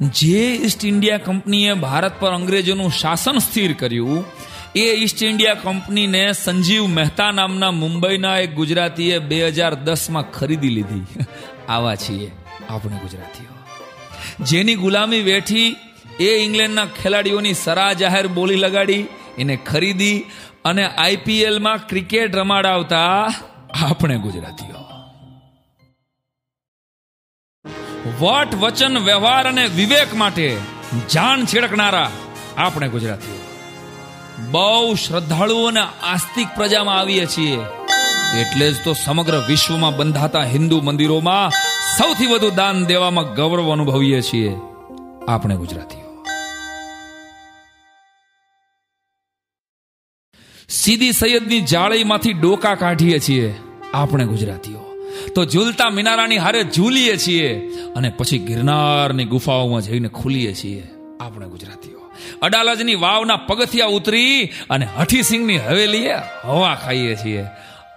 Speaker 1: જે ઈસ્ટ ઇન્ડિયા કંપનીએ ભારત પર અંગ્રેજોનું શાસન સ્થિર કર્યું, એ ઈસ્ટ ઇન્ડિયા કંપનીને સંજીવ મહેતા નામના મુંબઈના એક ગુજરાતીએ બે હજાર દસમાં ખરીદી લીધી. આવા છીએ આપણે ગુજરાતીઓ. જેની ગુલામી વેઠી એ ઇંગ્લેન્ડના ખેલાડીઓની સરા જાહેર બોલી લગાડી, એને ખરીદી અને આઈપીએલમાં ક્રિકેટ રમાડાવતા આપણે ગુજરાતીઓ. વટ, વચન, વ્યવહાર અને વિવેક માટે જાન છેડકનારા આપણે ગુજરાતીઓ. બહુ શ્રદ્ધાળુ અને આસ્તિક પ્રજામાં આવીએ છીએ. એટલે જ તો સમગ્ર વિશ્વમાં બંધાતા હિન્દુ મંદિરોમાં સૌથી વધુ દાન દેવામાં ગૌરવ અનુભવીએ છીએ આપણે ગુજરાતીઓ. સીધી સૈયદની જાળીમાંથી ડોકા કાઢીએ છીએ આપણે ગુજરાતીઓ. તો ઝૂલતા મિનારાની હારે ઝૂલીએ છીએ અને પછી ગિરનારની ગુફાઓમાં જઈને ખુલીએ છીએ. આપણે ગુજરાતીઓ. અડાલજની વાવના પગથિયા ઉતરી અને હઠીસિંહની હવેલીએ હવા ખાઈએ છીએ.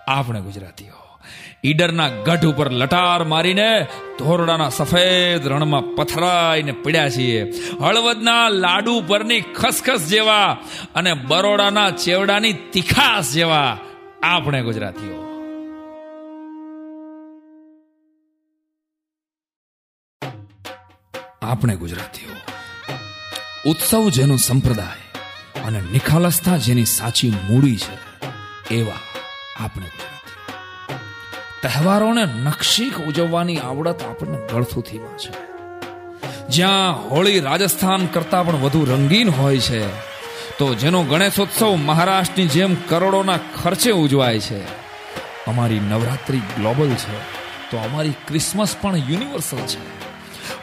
Speaker 1: આપણે ગુજરાતીઓ. ઈડરના ગઢ ઉપર લટાર મારીને ધોરડાના સફેદ રણમાં પથરાઈને પડ્યા છીએ. હળવદના લાડુ પરની ખસખસ જેવા અને બરોડાના ચેવડાની તીખાસ જેવા. આપણે ગુજરાતીઓ. આપણે ગુજરાતીઓ. ઉત્સવ જેનો સંપ્રદાય અને નિખાલસતા જેની સાચી મૂડી છે, એવા આપણે તહેવારોને નકશીક ઉજવવાની આવડત આપણને ગળથુથીમાં છે. જ્યાં હોળી રાજસ્થાન કરતાં પણ વધુ રંગીન હોય છે, તો જેનો ગણેશોત્સવ મહારાષ્ટ્રની જેમ કરોડોના ખર્ચે ઉજવાય છે. અમારી નવરાત્રી ગ્લોબલ છે, તો અમારી ક્રિસમસ પણ યુનિવર્સલ છે.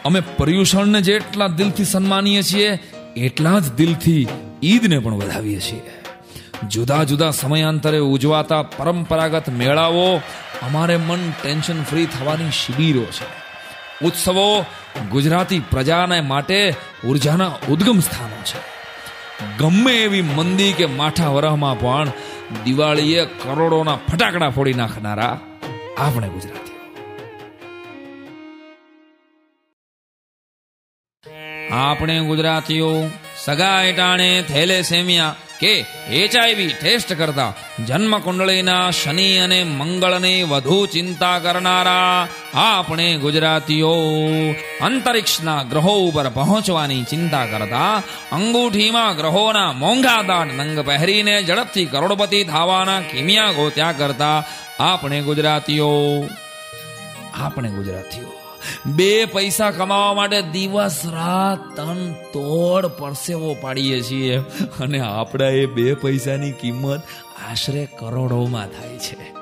Speaker 1: અમે પર્યુષણને જેટલા દિલથી સન્માનીએ છીએ, એટલા જ દિલથી ઈદને પણ વધાવીએ છીએ. જુદા જુદા સમયાંતરે ઉજવાતા પરંપરાગત મેળાઓ અમારે મન ટેન્શન ફ્રી થવાની શિબિરો છે. ઉત્સવો ગુજરાતી પ્રજાને માટે ઉર્જાના ઉદ્ગમ સ્થાનો છે. ગમે એવી મંદી કે માઠા વરહમાં પણ દિવાળીએ કરોડોના ફટાકડા ફોડી નાખનારા આપણે ગુજરાતીઓ આપણે ગુજરાતીઓ સગા એટાણે થેલેસેમિયા કે એચઆઈવી ટેસ્ટ કરતા જન્મ કુંડળીના શનિ અને મંગળની વધુ ચિંતા કરનારા આપણે ગુજરાતીઓ અંતરિક્ષના ગ્રહો ઉપર પહોંચવાની ચિંતા કરતા અંગૂઠીમાં ગ્રહોના મોંઘા દાટ નંગ પહેરીને ઝડપથી કરોડપતિ થવાના કિમિયા ગોત્યા કરતા આપણે ગુજરાતીઓ આપણે ગુજરાતીઓ. બે પૈસા કમાવા માટે દિવસ રાત તન તોડ પરસેવો પાડીએ છીએ. અને આપણા એ બે પૈસાની કિંમત આશરે કરોડોમાં થાય છે.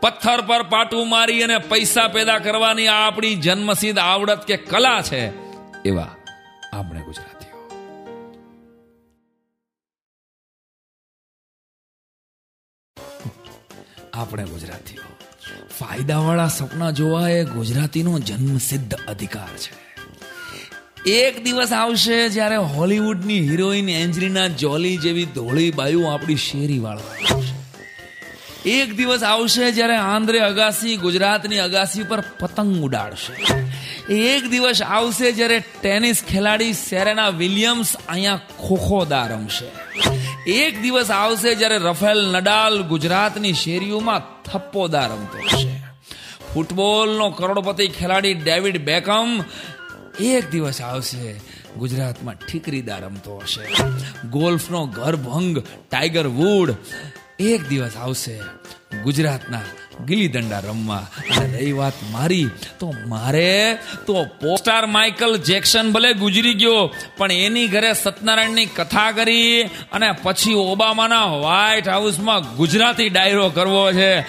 Speaker 1: પથ્થર પર પાટું મારી અને પૈસા પેદા કરવાની આ આપણી જન્મસિદ્ધ આવડત કે કલા છે, એવા આપણે ગુજરાત આપણે ગુજરાતીઓ. ફાયદાવાળા સપના જોવા એ ગુજરાતીનો જન્મસિદ્ધ અધિકાર છે. એક દિવસ આવશે જ્યારે હોલિવૂડની હિરોઈન એન્જલિના જોલી જેવી ધોળી બાયુ આપણી શેરી વાળવા એક દિવસ આવશે જ્યારે આંધ્રે અગાસી ગુજરાતની અગાસી પર પતંગ ઉડાડશે. એક દિવસ આવશે જ્યારે ટેનિસ ખેલાડી સેરેના વિલિયમ્સ અહીંયા ખોખોદા રમશે. એક દિવસ આવશે જ્યારે રફેલ નડાલ ગુજરાતની શેરીઓમાં થપ્પોદા રમતો હશે. ફૂટબોલનો કરોડપતિ ખેલાડી ડેવિડ બેકમ એક દિવસ આવશે ગુજરાતમાં ઠીકરીદા રમતો હશે. ગોલ્ફનો ગર્ભંગ ટાઈગર વુડ એક દિવસ આવશે ગુજરાતના ગીલી દંડા રમવા. અને રહી વાત મારી. તો મારે, તો પોસ્ટાર માઇકલ જેક્સન ભલે ગુજરી ગયો, પણ એની ઘરે સત્યનારાયણની કથા કરી અને પછી ઓબામાના વ્હાઇટ હાઉસમાં ગુજરાતી ડાયરો કરવો છે.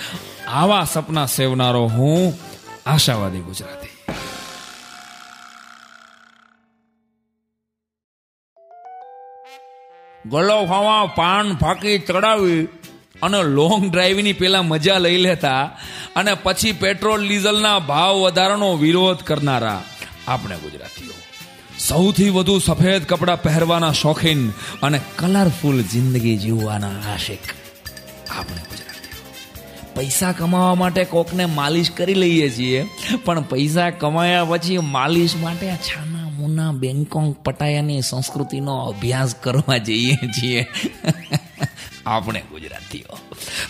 Speaker 1: આવા સપના સેવનારો હું આશાવાદી ગુજરાતી. ગળો ફાવા પાન ફાંકી ચડાવી અને લોંગ ડ્રાઈવની પેલા મજા લઈ લેતા અને પછી પેટ્રોલ ડીઝલના ભાવ વધારાનો વિરોધ કરનારા આપણે ગુજરાતીઓ. સૌથી વધુ સફેદ કપડાં પહેરવાના શોખીન અને કલરફુલ જિંદગી જીવવાના આશિક આપણે પૈસા કમાવા માટે કોકને માલિશ કરી લઈએ છીએ, પણ પૈસા કમાયા પછી માલિશ માટે છાના મુના બેંગકોંગ પટાયાની સંસ્કૃતિનો અભ્યાસ કરવા જઈએ છીએ. આપણે ગુજરાતીઓ.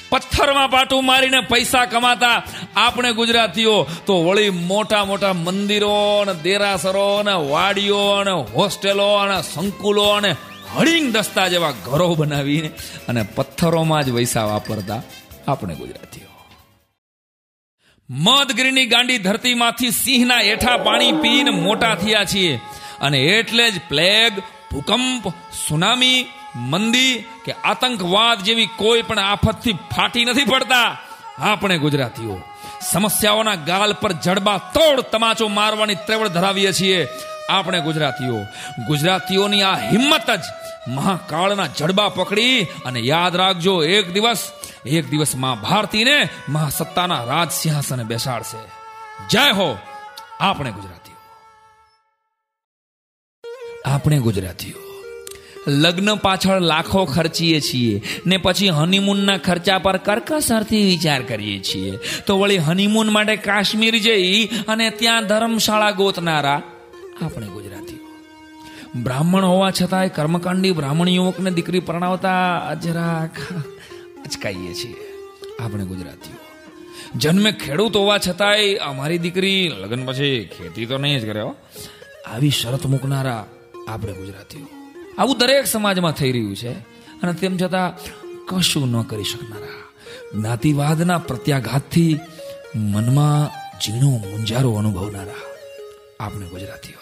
Speaker 1: પથ્થરમાં પાટું મારીને પૈસા કમાતા આપણે ગુજરાતીઓ. તો વળી મોટા મોટા મંદિરો ને દેરાસરો ને વાડીઓ ને હોસ્ટેલો અને સંકુલો અને હળિંગ દસ્તા જેવા ઘરો બનાવીને અને પથ્થરોમાં જ પૈસા વાપરતા આપણે ગુજરાતીઓ. મધગીરની ગાંડી ધરતીમાંથી સિંહના એઠા પાણી પીને મોટા થયા છીએ. અને એટલે જ પ્લેગ, ભૂકંપ, સુનામી, મંદી કે આતંકવાદ જેવી કોઈ પણ આફતથી ફાટી નથી પડતા. આપણે ગુજરાતીઓ, સમસ્યાઓના ગાલ પર જડબા તોડ તમાચો મારવાની ત્રેવડ ધરાવીએ છીએ. આપણે ગુજરાતીઓ, ગુજરાતીઓની આ હિંમત જ મહાકાળના જડબા પકડી અને યાદ રાખજો, એક દિવસ એક દિવસમાં ભારતીને મહાસત્તાના રાજ સિંહાસને બેસાડશે. જય હો, આપણે ગુજરાતીઓ. આપણે ગુજરાતીઓ. લગ્ન પાછળ લાખો ખર્ચીએ છીએ ને પછી હનીમૂનના ખર્ચા પર કરકસરથી વિચાર કરીએ છીએ. તો વળી હનીમૂન માટે કાશ્મીર જઈ અને ત્યાં ધર્મશાળા ગોતનારા આપણે ગુજરાતીઓ બ્રાહ્મણ હોવા છતાંય કર્મકાંડી બ્રાહ્મણ યુવકને દીકરી પરણાવતા જરાક અચકાઈએ છીએ આપણે ગુજરાતીઓ. જન્મે ખેડૂત હોવા છતાંય અમારી દીકરી લગ્ન પછી ખેતી તો નહીં જ કરે આવી શરત મૂકનારા આપણે ગુજરાતીઓ. આવું દરેક સમાજમાં થઈ રહ્યું છે. અને તેમ છતાં કશું ન કરી શકનારા જ્ઞાતિવાદના પ્રત્યાઘાતથી મનમાં ઝીણો મુંજારો અનુભવનારા આપણે ગુજરાતીઓ.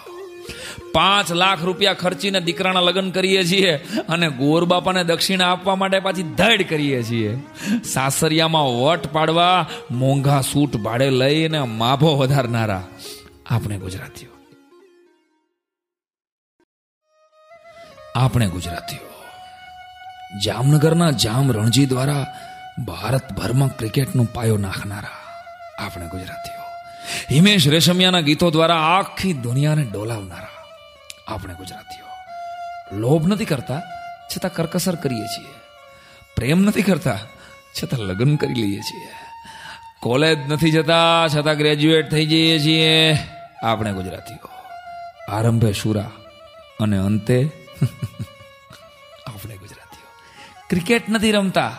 Speaker 1: પાંચ લાખ રૂપિયા ખર્ચીને દીકરાના લગ્ન કરીએ છીએ અને ગોર બાપાને દક્ષિણા આપવા માટે પાછી ધડ કરીએ છીએ. સાસરિયામાં વટ પાડવા, મોંઘા સૂટ ભાડે લઈને માભો વધારનારા આપણે ગુજરાતીઓ. આપણે ગુજરાતીઓ. જામનગરના જામ રણજી દ્વારા ભારતભરમાં ક્રિકેટનો પાયો નાખનારા આપણે ગુજરાતીઓ. હિમેશ રેશમિયાના ગીતો દ્વારા આખી દુનિયાને ડોલાવનારા આપણે ગુજરાતીઓ. લોભ નથી કરતા, છતાં કરકસર કરીએ છીએ. પ્રેમ નથી કરતા, છતાં લગ્ન કરી લઈએ છીએ. કોલેજ નથી જતા, છતાં ગ્રેજ્યુએટ થઈ જઈએ છીએ. આપણે ગુજરાતીઓ. આરંભે શુરા અને અંતે <laughs> આપણે ગુજરાતીઓ. ક્રિકેટ નથી રમતા.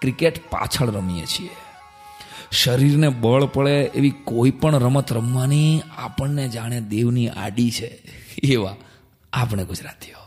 Speaker 1: ક્રિકેટ પાછળ રમીએ છીએ. શરીરને બળ પડે એવી કોઈ પણ રમત રમવાની આપણને જાણે દેવની આડી છે. એવા આપણે ગુજરાતીઓ.